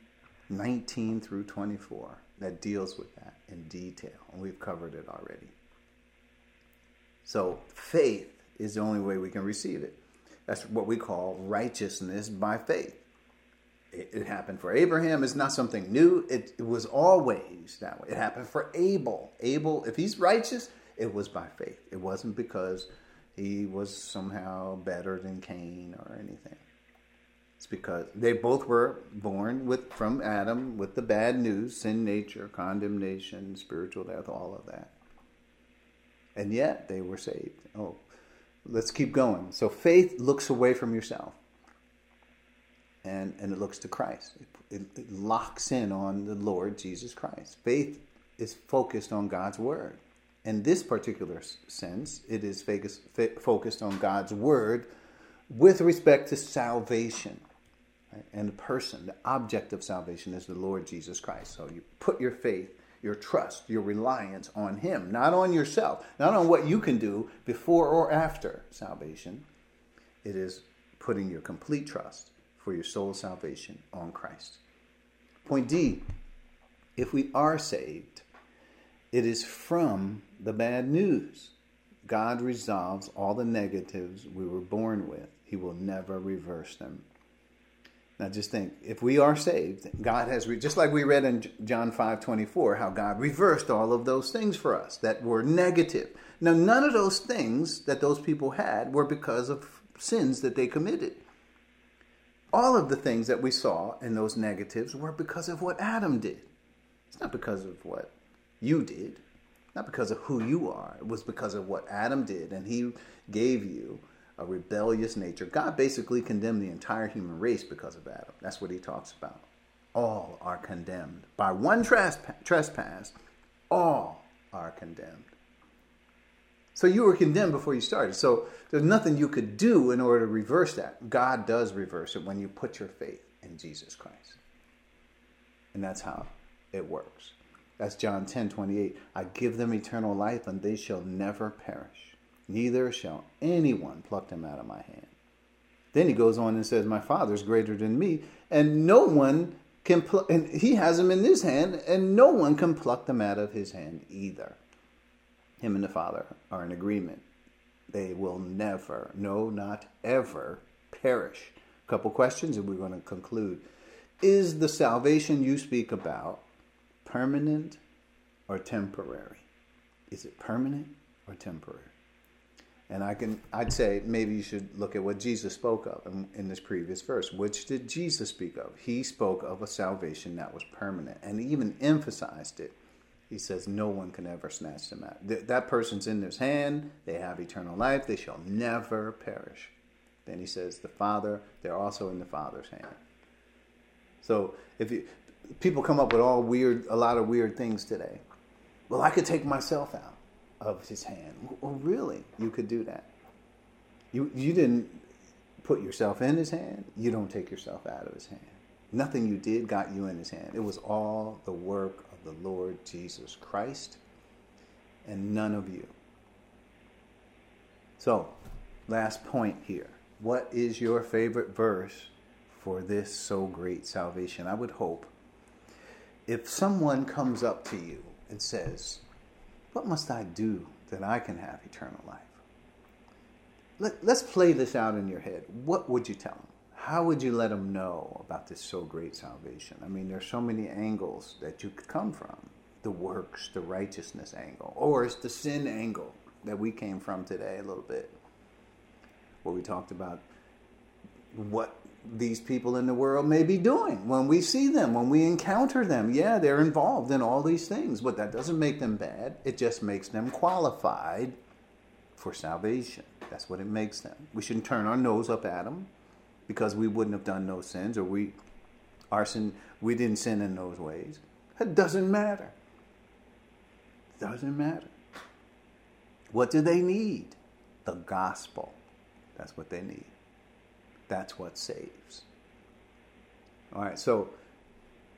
19 through 24 that deals with that in detail, and we've covered it already. So, faith is the only way we can receive it. That's what we call righteousness by faith. It, it happened for Abraham. It's not something new. It, it was always that way. It happened for Abel. Abel, if he's righteous, it was by faith. It wasn't because he was somehow better than Cain or anything. It's because they both were born with from Adam with the bad news, sin nature, condemnation, spiritual death, all of that. And yet they were saved. Oh, let's keep going. So faith looks away from yourself. And, and it looks to Christ. It, it, it locks in on the Lord Jesus Christ. Faith is focused on God's word. In this particular sense, it is focused on God's word with respect to salvation. Right? And the person, the object of salvation is the Lord Jesus Christ. So you put your faith, your trust, your reliance on Him, not on yourself, not on what you can do before or after salvation. It is putting your complete trust for your soul salvation on Christ. Point D if we are saved, it is from the bad news. God resolves all the negatives we were born with, He will never reverse them Now, just think if we are saved, God has, re- just like we read in John 5 24, how God reversed all of those things for us that were negative. Now, none of those things that those people had were because of sins that they committed. All of the things that we saw in those negatives were because of what Adam did. It's not because of what you did, not because of who you are. It was because of what Adam did, and he gave you a rebellious nature. God basically condemned the entire human race because of Adam. That's what he talks about. All are condemned. By one trespass, all are condemned. So you were condemned before you started. So there's nothing you could do in order to reverse that. God does reverse it when you put your faith in Jesus Christ. And that's how it works. That's John 10 28. I give them eternal life, and they shall never perish neither shall anyone pluck them out of my hand. Then he goes on and says, My Father is greater than me, and no one can pluck, and he has them in his hand, and no one can pluck them out of his hand either. Him and the Father are in agreement. They will never, no, not ever, perish. A couple questions, and we're going to conclude. Is the salvation you speak about permanent or temporary? Is it permanent or temporary? And I can, I'd say maybe you should look at what Jesus spoke of in, in, this previous verse. Which did Jesus speak of? He spoke of a salvation that was permanent, and he even emphasized it. He says, "No one can ever snatch them out. Th- that person's in His hand. They have eternal life. They shall never perish." Then he says, "The Father. They're also in the Father's hand." So if you, people come up with all weird, a lot of weird things today. Well, I could take myself out of his hand. Well, really, you could do that. You you didn't put yourself in his hand. You don't take yourself out of his hand. Nothing you did got you in his hand. It was all the work of the Lord Jesus Christ and none of you. So, last point here. What is your favorite verse for this so great salvation? I would hope if someone comes up to you and says, what must I do that I can have eternal life? Let, us play this out in your head. What would you tell them? How would you let them know about this so great salvation? I mean, there's so many angles that you could come from the works, the righteousness angle, or it's the sin angle that we came from today a little bit, where we talked about what these people in the world may be doing when we see them, when we encounter them. Yeah, they're involved in all these things, but that doesn't make them bad. It just makes them qualified for salvation. That's what it makes them. We shouldn't turn our nose up at them because we wouldn't have done those sins or we our sin we didn't sin in those ways. It doesn't matter. It doesn't matter. What do they need? The gospel. That's what they need. That's what saves. All right, so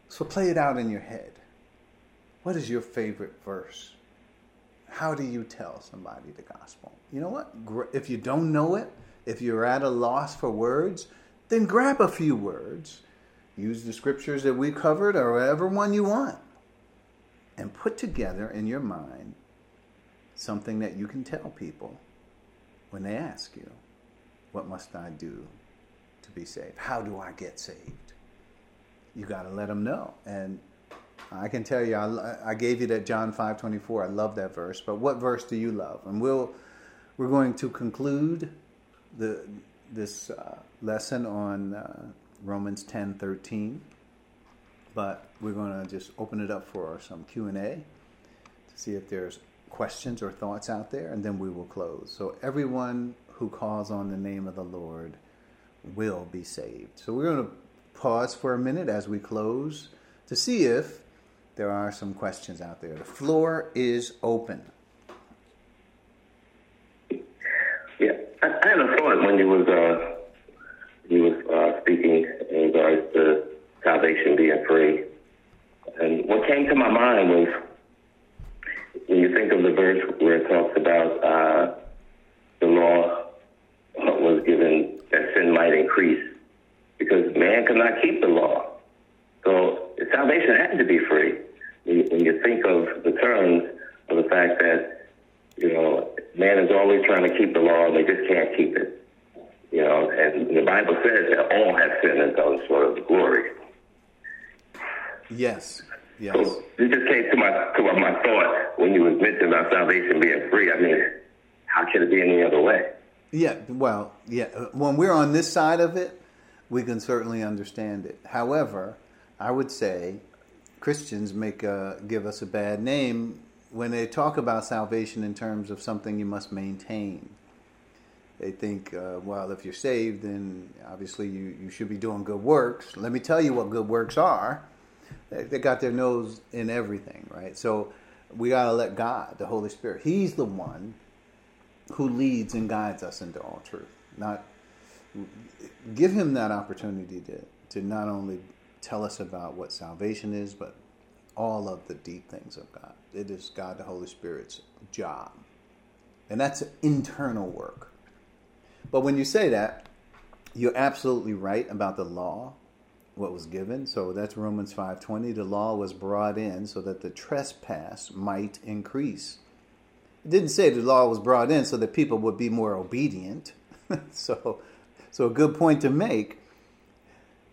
so play it out in your head. What is your favorite verse? How do you tell somebody the gospel? You know what? If you don't know it, if you're at a loss for words, then grab a few words, use the scriptures that we covered or whatever one you want, and put together in your mind something that you can tell people when they ask you, What must I do be saved. How do I get saved? You got to let them know. And I can tell you, I, I gave you that John five twenty four. I love that verse. But what verse do you love? And we'll we're going to conclude the this uh, lesson on uh, Romans ten thirteen. But we're going to just open it up for some Q and A to see if there's questions or thoughts out there, and then we will close. So everyone who calls on the name of the Lord will be saved. So we're going to pause for a minute as we close to see if there are some questions out there. The floor is open. Yeah, I, I had a thought when you was uh, you was uh, speaking in regards to salvation being free, and what came to my mind was when you think of the verse where it talks about uh, the law was given sin might increase because man could not keep the law. So salvation had to be free. When you think of the terms of the fact that, you know, man is always trying to keep the law and they just can't keep it. You know, and the Bible says that all have sinned and done short of the glory. Yes. Yes. So it just came to my to my thought when you was mentioning about salvation being free. I mean, how could it be any other way? Yeah. Well, yeah. When we're on this side of it, we can certainly understand it. However, I would say Christians make a, give us a bad name when they talk about salvation in terms of something you must maintain. They think, uh, well, if you're saved, then obviously you, you should be doing good works. Let me tell you what good works are. They, they got their nose in everything, right? So we got to let God, the Holy Spirit, He's the one who leads and guides us into all truth. Not give Him that opportunity to, to not only tell us about what salvation is, but all of the deep things of God. It is God the Holy Spirit's job. And that's internal work. But when you say that, you're absolutely right about the law, what was given. So that's Romans 5:20. The law was brought in so that the trespass might increase. It didn't say the law was brought in so that people would be more obedient. so so a good point to make.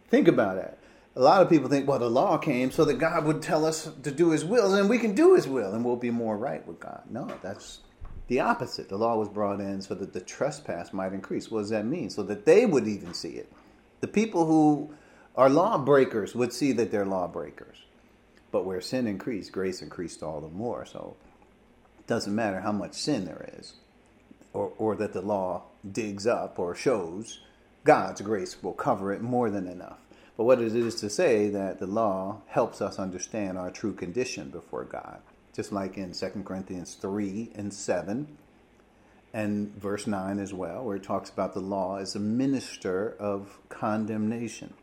Think about that a lot of people think, well, the law came so that God would tell us to do His will, and we can do His will, and we'll be more right with God. No, that's the opposite. The law was brought in so that the trespass might increase. What does that mean? So that they would even see it. The people who are lawbreakers would see that they're lawbreakers. But where sin increased, grace increased all the more. So it doesn't matter how much sin there is, or, or that the law digs up or shows, God's grace will cover it more than enough. But what it is to say that the law helps us understand our true condition before God. Just like in 2 Corinthians 3 and 7 and verse 9 as well, where it talks about the law as a minister of condemnation.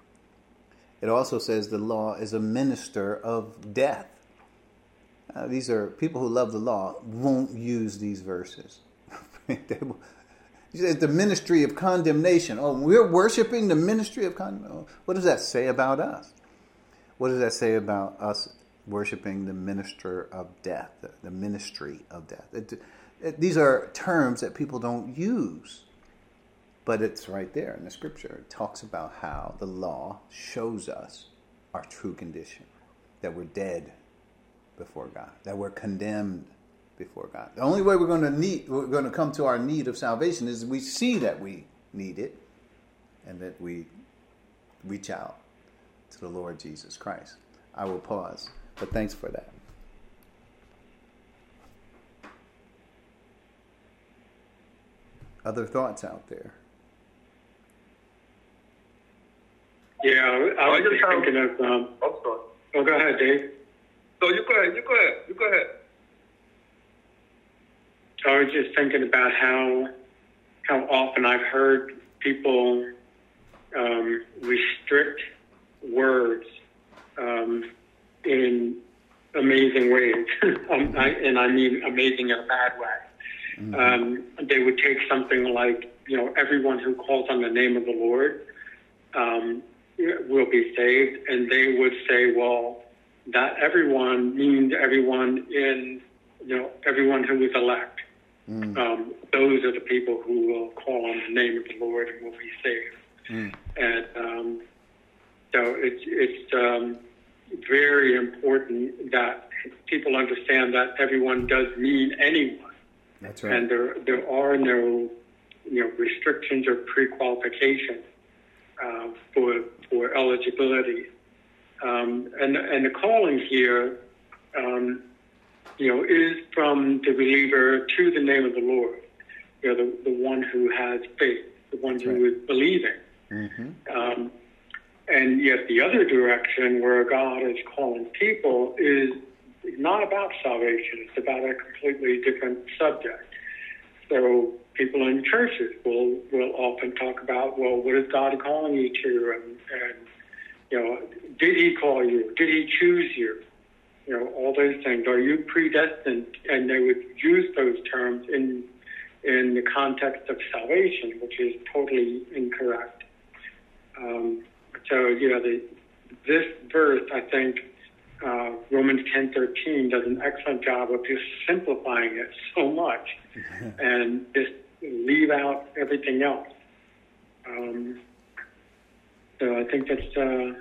It also says the law is a minister of death. Uh, these are people who love the law won't use these verses. He says the ministry of condemnation. Oh, we're worshiping the ministry of condemnation. What does that say about us? What does that say about us worshiping the minister of death, the, the ministry of death? It, it, these are terms that people don't use, but it's right there in the scripture. It talks about how the law shows us our true condition, that we're dead before God, that we're condemned before God. The only way we're going to need, we're going to come to our need of salvation is we see that we need it, and that we reach out to the Lord Jesus Christ. I will pause, but thanks for that. Other thoughts out there? Yeah, I was just thinking of. Um, oh, oh, go ahead, Dave. So you go ahead. You go ahead. You go ahead. I was just thinking about how how often I've heard people um, restrict words um, in amazing ways, um, I, and I mean amazing in a bad way. Mm-hmm. Um, they would take something like, you know, everyone who calls on the name of the Lord um, will be saved, and they would say, well, that everyone means everyone in, you know, everyone who is elect. Mm. Um, those are the people who will call on the name of the Lord and will be saved. Mm. And um, so it's it's um, very important that people understand that everyone does mean anyone. That's right. And there there are no you know restrictions or pre-qualifications uh, for for eligibility. Um, and and the calling here um, you know, is from the believer to the name of the Lord. You know, the, the one who has faith, the one That's who right. is believing. Mm-hmm. Um, and yet the other direction where God is calling people is not about salvation. It's about a completely different subject. So people in churches will, will often talk about, well, what is God calling you to? And, and, you know, did he call you? Did he choose you? you know, all those things. Are you predestined? And they would use those terms in in the context of salvation, which is totally incorrect. Um, so, you know, the, this verse, I think, uh, Romans ten thirteen does an excellent job of just simplifying it so much, and just leave out everything else. Um, so I think that's. Uh,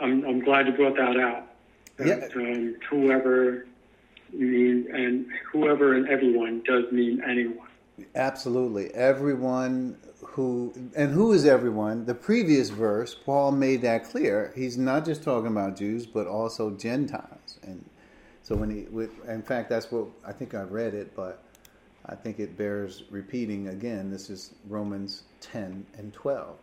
I'm I'm glad you brought that out. That, Yeah. Um, whoever mean and whoever and everyone does mean anyone. Absolutely. Everyone who, and who is everyone? The previous verse, Paul made that clear. He's not just talking about Jews, but also Gentiles. And so when he, with, in fact, that's what I think I read it, but I think it bears repeating again. This is Romans 10 and 12.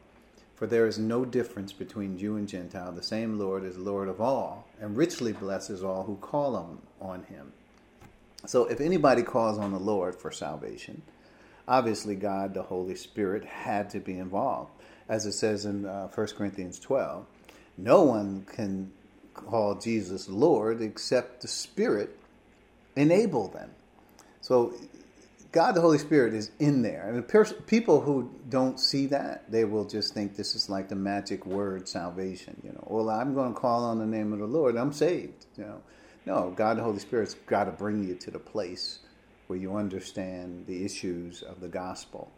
For there is no difference between Jew and Gentile. The same Lord is Lord of all, and richly blesses all who call on, on him. So if anybody calls on the Lord for salvation, obviously God, the Holy Spirit, had to be involved. As it says in uh, 1 Corinthians 12, no one can call Jesus Lord except the Spirit enable them. So God, the Holy Spirit, is in there. And people who don't see that, they will just think this is like the magic word salvation. You know, well, I'm going to call on the name of the Lord, I'm saved. You know, no, God, the Holy Spirit's got to bring you to the place where you understand the issues of the gospel.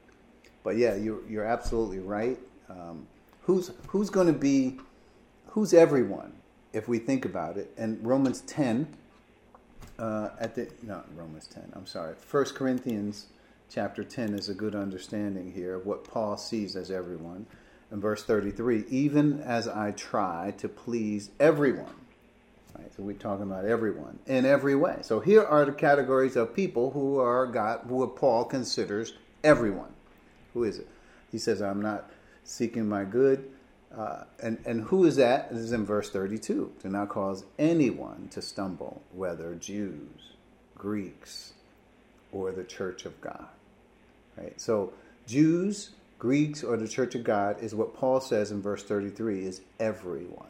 But yeah, you're you're absolutely right. Um, who's who's going to be who's everyone if we think about it? And Romans ten uh, at the not Romans ten. I'm sorry. First Corinthians chapter ten is a good understanding here of what Paul sees as everyone. In verse thirty three, even as I try to please everyone. Right, so we're talking about everyone in every way. So here are the categories of people who are God, who Paul considers everyone. Who is it? He says, "I'm not seeking my good." Uh, and and who is that? This is in verse 32. Do not cause anyone to stumble, whether Jews, Greeks, or the church of God. Right. So Jews, Greeks, or the church of God is what Paul says in verse 33 is everyone.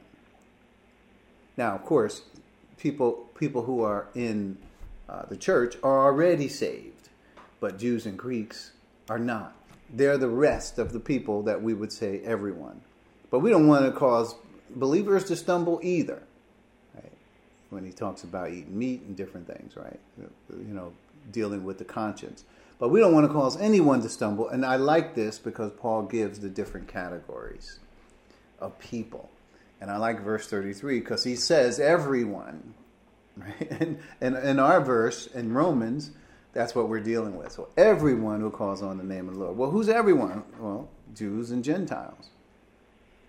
Now, of course, people people who are in uh, the church are already saved, but Jews and Greeks are not. They're the rest of the people that we would say everyone. But we don't want to cause believers to stumble either. Right? When he talks about eating meat and different things, right? You know, dealing with the conscience. But we don't want to cause anyone to stumble. And I like this because Paul gives the different categories of people. And I like verse 33 because he says everyone. Right? And, and in our verse in Romans, that's what we're dealing with. So everyone who calls on the name of the Lord. Well, who's everyone? Well, Jews and Gentiles.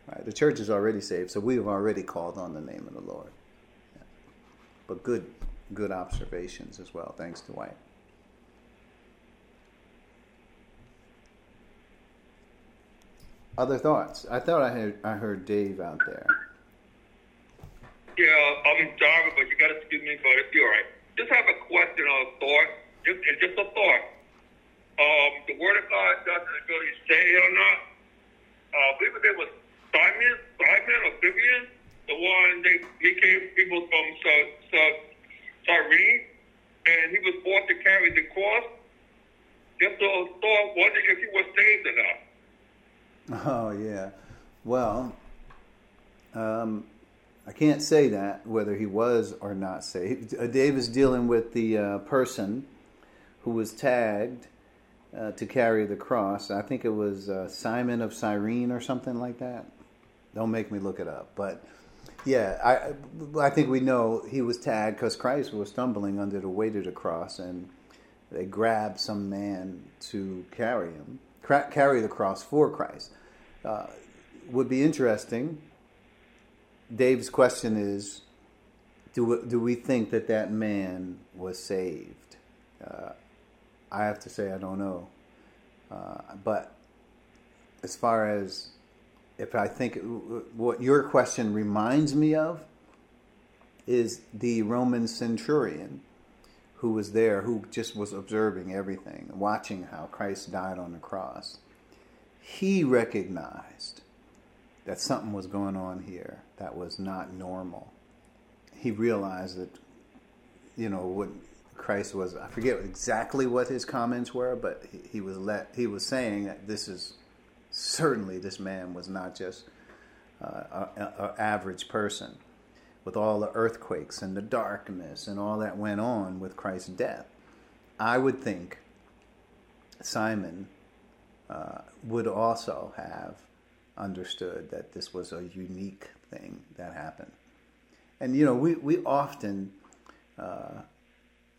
Right? The church is already saved, so we have already called on the name of the Lord. Yeah. But good, good observations as well. Thanks, Dwight. Other thoughts? I thought I had I heard Dave out there. Yeah, I'm driving, but you got to excuse me, but you're all right. Just have a question or a thought, just, and just a thought. Um, the Word of God doesn't really say it or not. Uh, I believe it was Simon, Simon or Vivian, the one they he came people from Cyrene, and he was forced to carry the cross. Just a thought, wondering if he was saved or not. Oh yeah. Well, um, I can't say that whether he was or not saved. Uh, Dave is dealing with the uh, person who was tagged uh, to carry the cross. I think it was uh, Simon of Cyrene or something like that. Don't make me look it up, but yeah, I I think we know he was tagged because Christ was stumbling under the weight of the cross, and they grabbed some man to carry him, carry the cross for Christ. Uh, would be interesting. Dave's question is: Do we, do we think that that man was saved? Uh, I have to say I don't know, uh, but as far as if I think what your question reminds me of is the Roman centurion who was there, who just was observing everything, watching how Christ died on the cross. He recognized that something was going on here that was not normal. He realized that, you know, what Christ was, I forget exactly what his comments were, but he, he was let, he was saying that this is certainly this man was not just uh, an average person with all the earthquakes and the darkness and all that went on with Christ's death. I would think Simon uh, would also have understood that this was a unique thing that happened. And you know, we we often uh,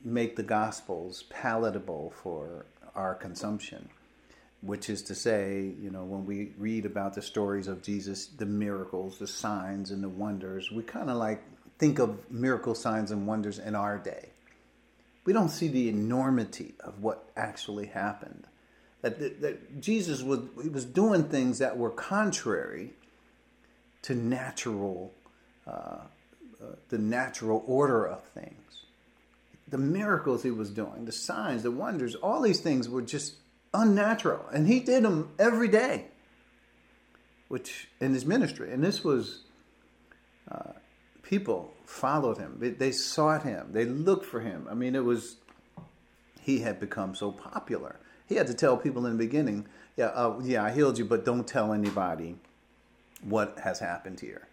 make the Gospels palatable for our consumption, which is to say, you know, when we read about the stories of Jesus, the miracles, the signs, and the wonders, we kind of like think of miracle signs and wonders in our day. We don't see the enormity of what actually happened. That, that, that Jesus was, he was doing things that were contrary to natural, uh, uh, the natural order of things. The miracles he was doing, the signs, the wonders, all these things were just unnatural. And he did them every day, which in his ministry. And this was uh, people followed him. They, they, sought him. They looked for him. I mean, it was, he had become so popular. He had to tell people in the beginning, yeah, uh, yeah, I healed you, but don't tell anybody what has happened here.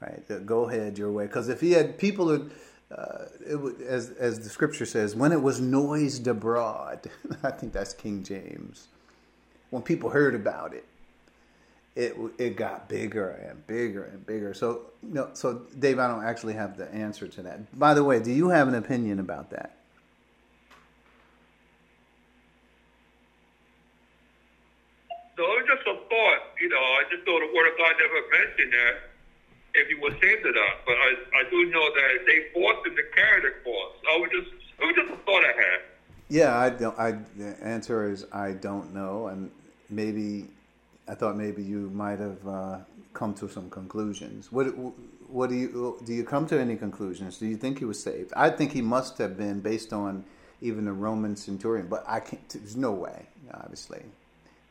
Right? Go ahead your way. Because if he had people who, uh, it, as, as the scripture says, when it was noised abroad, I think that's King James, when people heard about it, it it got bigger and bigger and bigger. So no, so Dave, I don't actually have the answer to that. By the way, do you have an opinion about that? No, just a thought. You know, I just know the Word of God never mentioned that if he was saved or not. But I, I do know that they forced him to carry the cross. I was just it was just a thought I had. Yeah, I don't. I the answer is I don't know, and maybe I thought maybe you might have uh, come to some conclusions. What what do you do? You come to any conclusions? Do you think he was saved? I think he must have been based on even the Roman centurion, but I can't. There's no way. Obviously,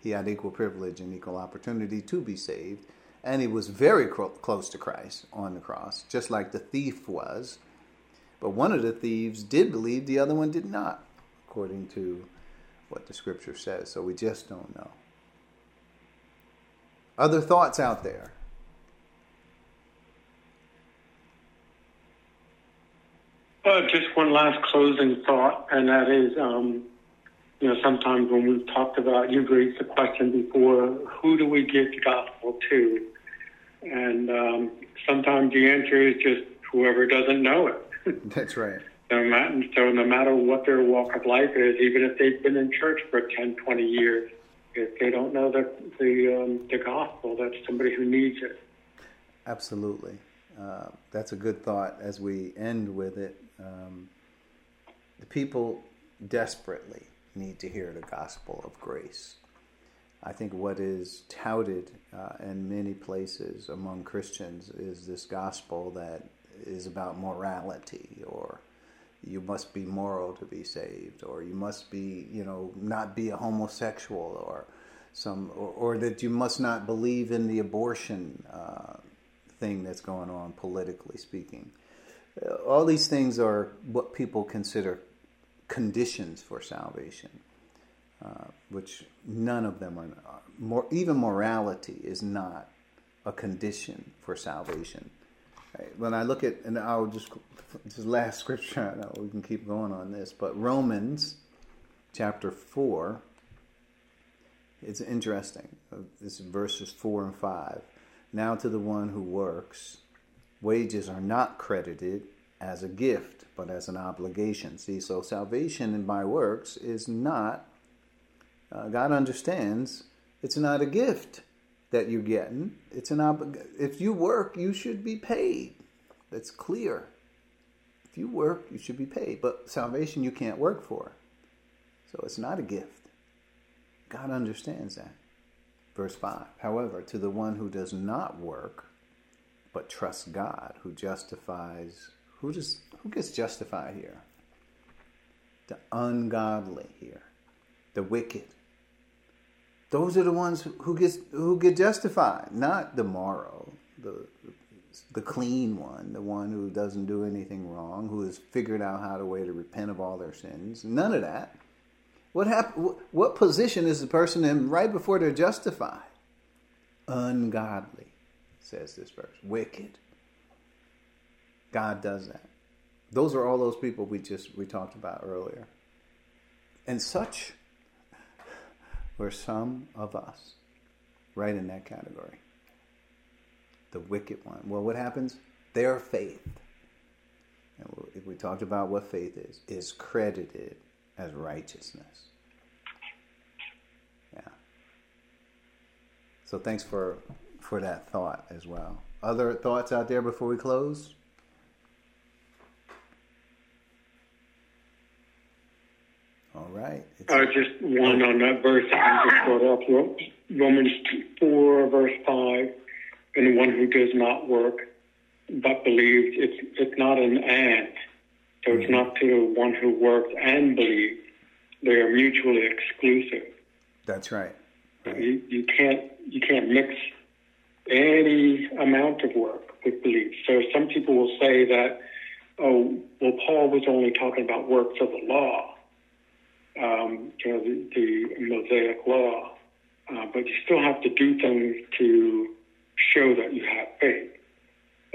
he had equal privilege and equal opportunity to be saved, and he was very close to Christ on the cross, just like the thief was. But one of the thieves did believe, the other one did not, according to what the Scripture says. So we just don't know. Other thoughts out there? Uh, just one last closing thought, and that is, um, you know, sometimes when we've talked about, you've raised the question before, who do we give the gospel to? And um, sometimes the answer is just whoever doesn't know it. That's right. so, no matter what their walk of life is, even if they've been in church for 10, 20 years, if they don't know the the, um, the gospel, that's somebody who needs it. Absolutely, uh, that's a good thought. As we end with it, um, the people desperately need to hear the gospel of grace. I think what is touted uh, in many places among Christians is this gospel that is about morality or you must be moral to be saved, or you must be, you know, not be a homosexual, or some, or, or that you must not believe in the abortion uh, thing that's going on politically speaking. Uh, all these things are what people consider conditions for salvation, uh, which none of them are. More, even morality is not a condition for salvation. When I look at, and I'll just, this last scripture, I we can keep going on this, but Romans chapter 4, it's interesting. This is verses 4 and 5. Now to the one who works, wages are not credited as a gift, but as an obligation. See, so salvation by works is not, uh, God understands, it's not a gift that you're getting. It's an ob- if you work, you should be paid. That's clear. If you work, you should be paid. But salvation you can't work for. So it's not a gift. God understands that. Verse 5. However, to the one who does not work, but trusts God, who justifies who does who gets justified here? The ungodly here. The wicked those are the ones who gets who get justified, not the moral, the the clean one, the one who doesn't do anything wrong, who has figured out how to way to repent of all their sins. None of that. What hap- What position is the person in right before they're justified? Ungodly, says this verse. Wicked. God does that. Those are all those people we just we talked about earlier. And such We're some of us, right in that category. The wicked one. Well, what happens? Their faith, and we talked about what faith is, is credited as righteousness. Yeah. So thanks for for that thought as well. Other thoughts out there before we close? All right. Uh, just one on that verse I just brought up. Romans 4, verse 5. And the one who does not work but believes, it's, it's not an and. So it's mm-hmm. not to the one who works and believes. They are mutually exclusive. That's right. right. You, you can't you can't mix any amount of work with belief. So some people will say that, oh, well, Paul was only talking about works of the law um, you know, the, the Mosaic law. Uh, but you still have to do things to show that you have faith.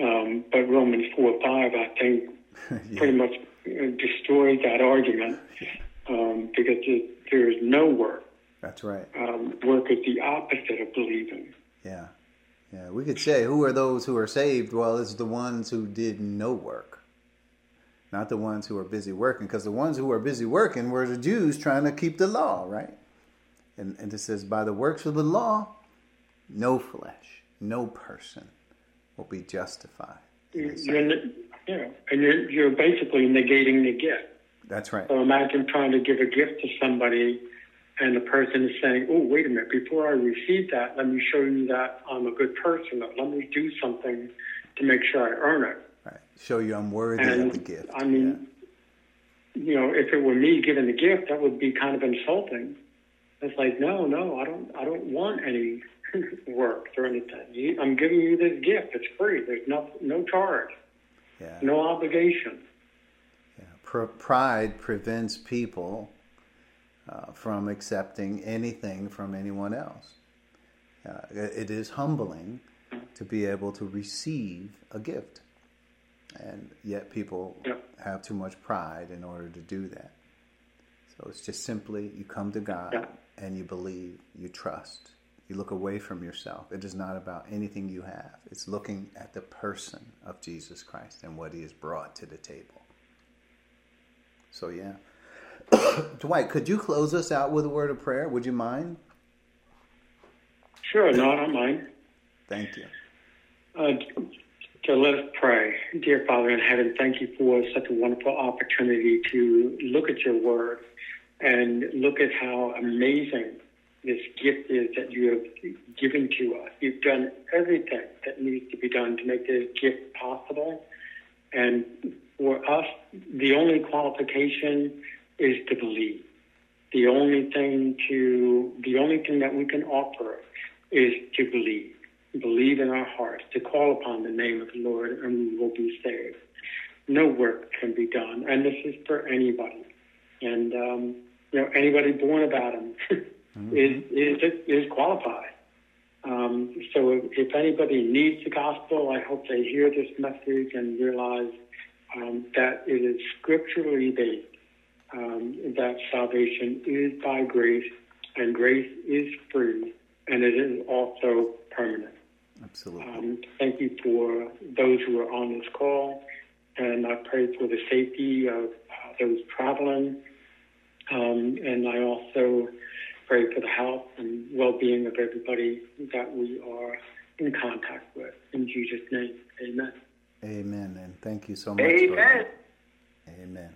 Um, but Romans 4 5, I think, yeah. pretty much uh, destroys that argument um, because it, there is no work. That's right. Um, work is the opposite of believing. Yeah. Yeah. We could say, who are those who are saved? Well, it's the ones who did no work not the ones who are busy working, because the ones who are busy working were the Jews trying to keep the law, right? And, and it says, by the works of the law, no flesh, no person will be justified. You're, yeah, and you're, you're basically negating the gift. That's right. So imagine trying to give a gift to somebody, and the person is saying, "Oh, wait a minute! Before I receive that, let me show you that I'm a good person. Let me do something to make sure I earn it." Show you I'm worthy and, of the gift. I mean, yeah. you know, if it were me giving the gift, that would be kind of insulting. It's like, no, no, I don't, I don't want any work or anything. I'm giving you this gift. It's free. There's no, no charge. Yeah. No obligation. Yeah. Pr- pride prevents people uh, from accepting anything from anyone else. Uh, it is humbling to be able to receive a gift and yet people yep. have too much pride in order to do that. So it's just simply you come to God yep. and you believe, you trust, you look away from yourself. It is not about anything you have. It's looking at the person of Jesus Christ and what He has brought to the table. So yeah, Dwight, could you close us out with a word of prayer? Would you mind? Sure, no, I don't mind. Thank you. Uh, so let us pray. Dear Father in heaven, thank you for such a wonderful opportunity to look at your word and look at how amazing this gift is that you have given to us. You've done everything that needs to be done to make this gift possible. And for us, the only qualification is to believe. The only thing to, the only thing that we can offer is to believe believe in our hearts, to call upon the name of the Lord, and we will be saved. No work can be done, and this is for anybody. And um, you know, anybody born of Adam mm-hmm. is, is is qualified. Um, so if, if, anybody needs the gospel, I hope they hear this message and realize um, that it is scripturally based. Um, that salvation is by grace, and grace is free, and it is also permanent. Absolutely. Um, thank you for those who are on this call, and I pray for the safety of uh, those traveling. Um, and I also pray for the health and well-being of everybody that we are in contact with. In Jesus' name, amen. Amen. And thank you so much. Amen. Amen.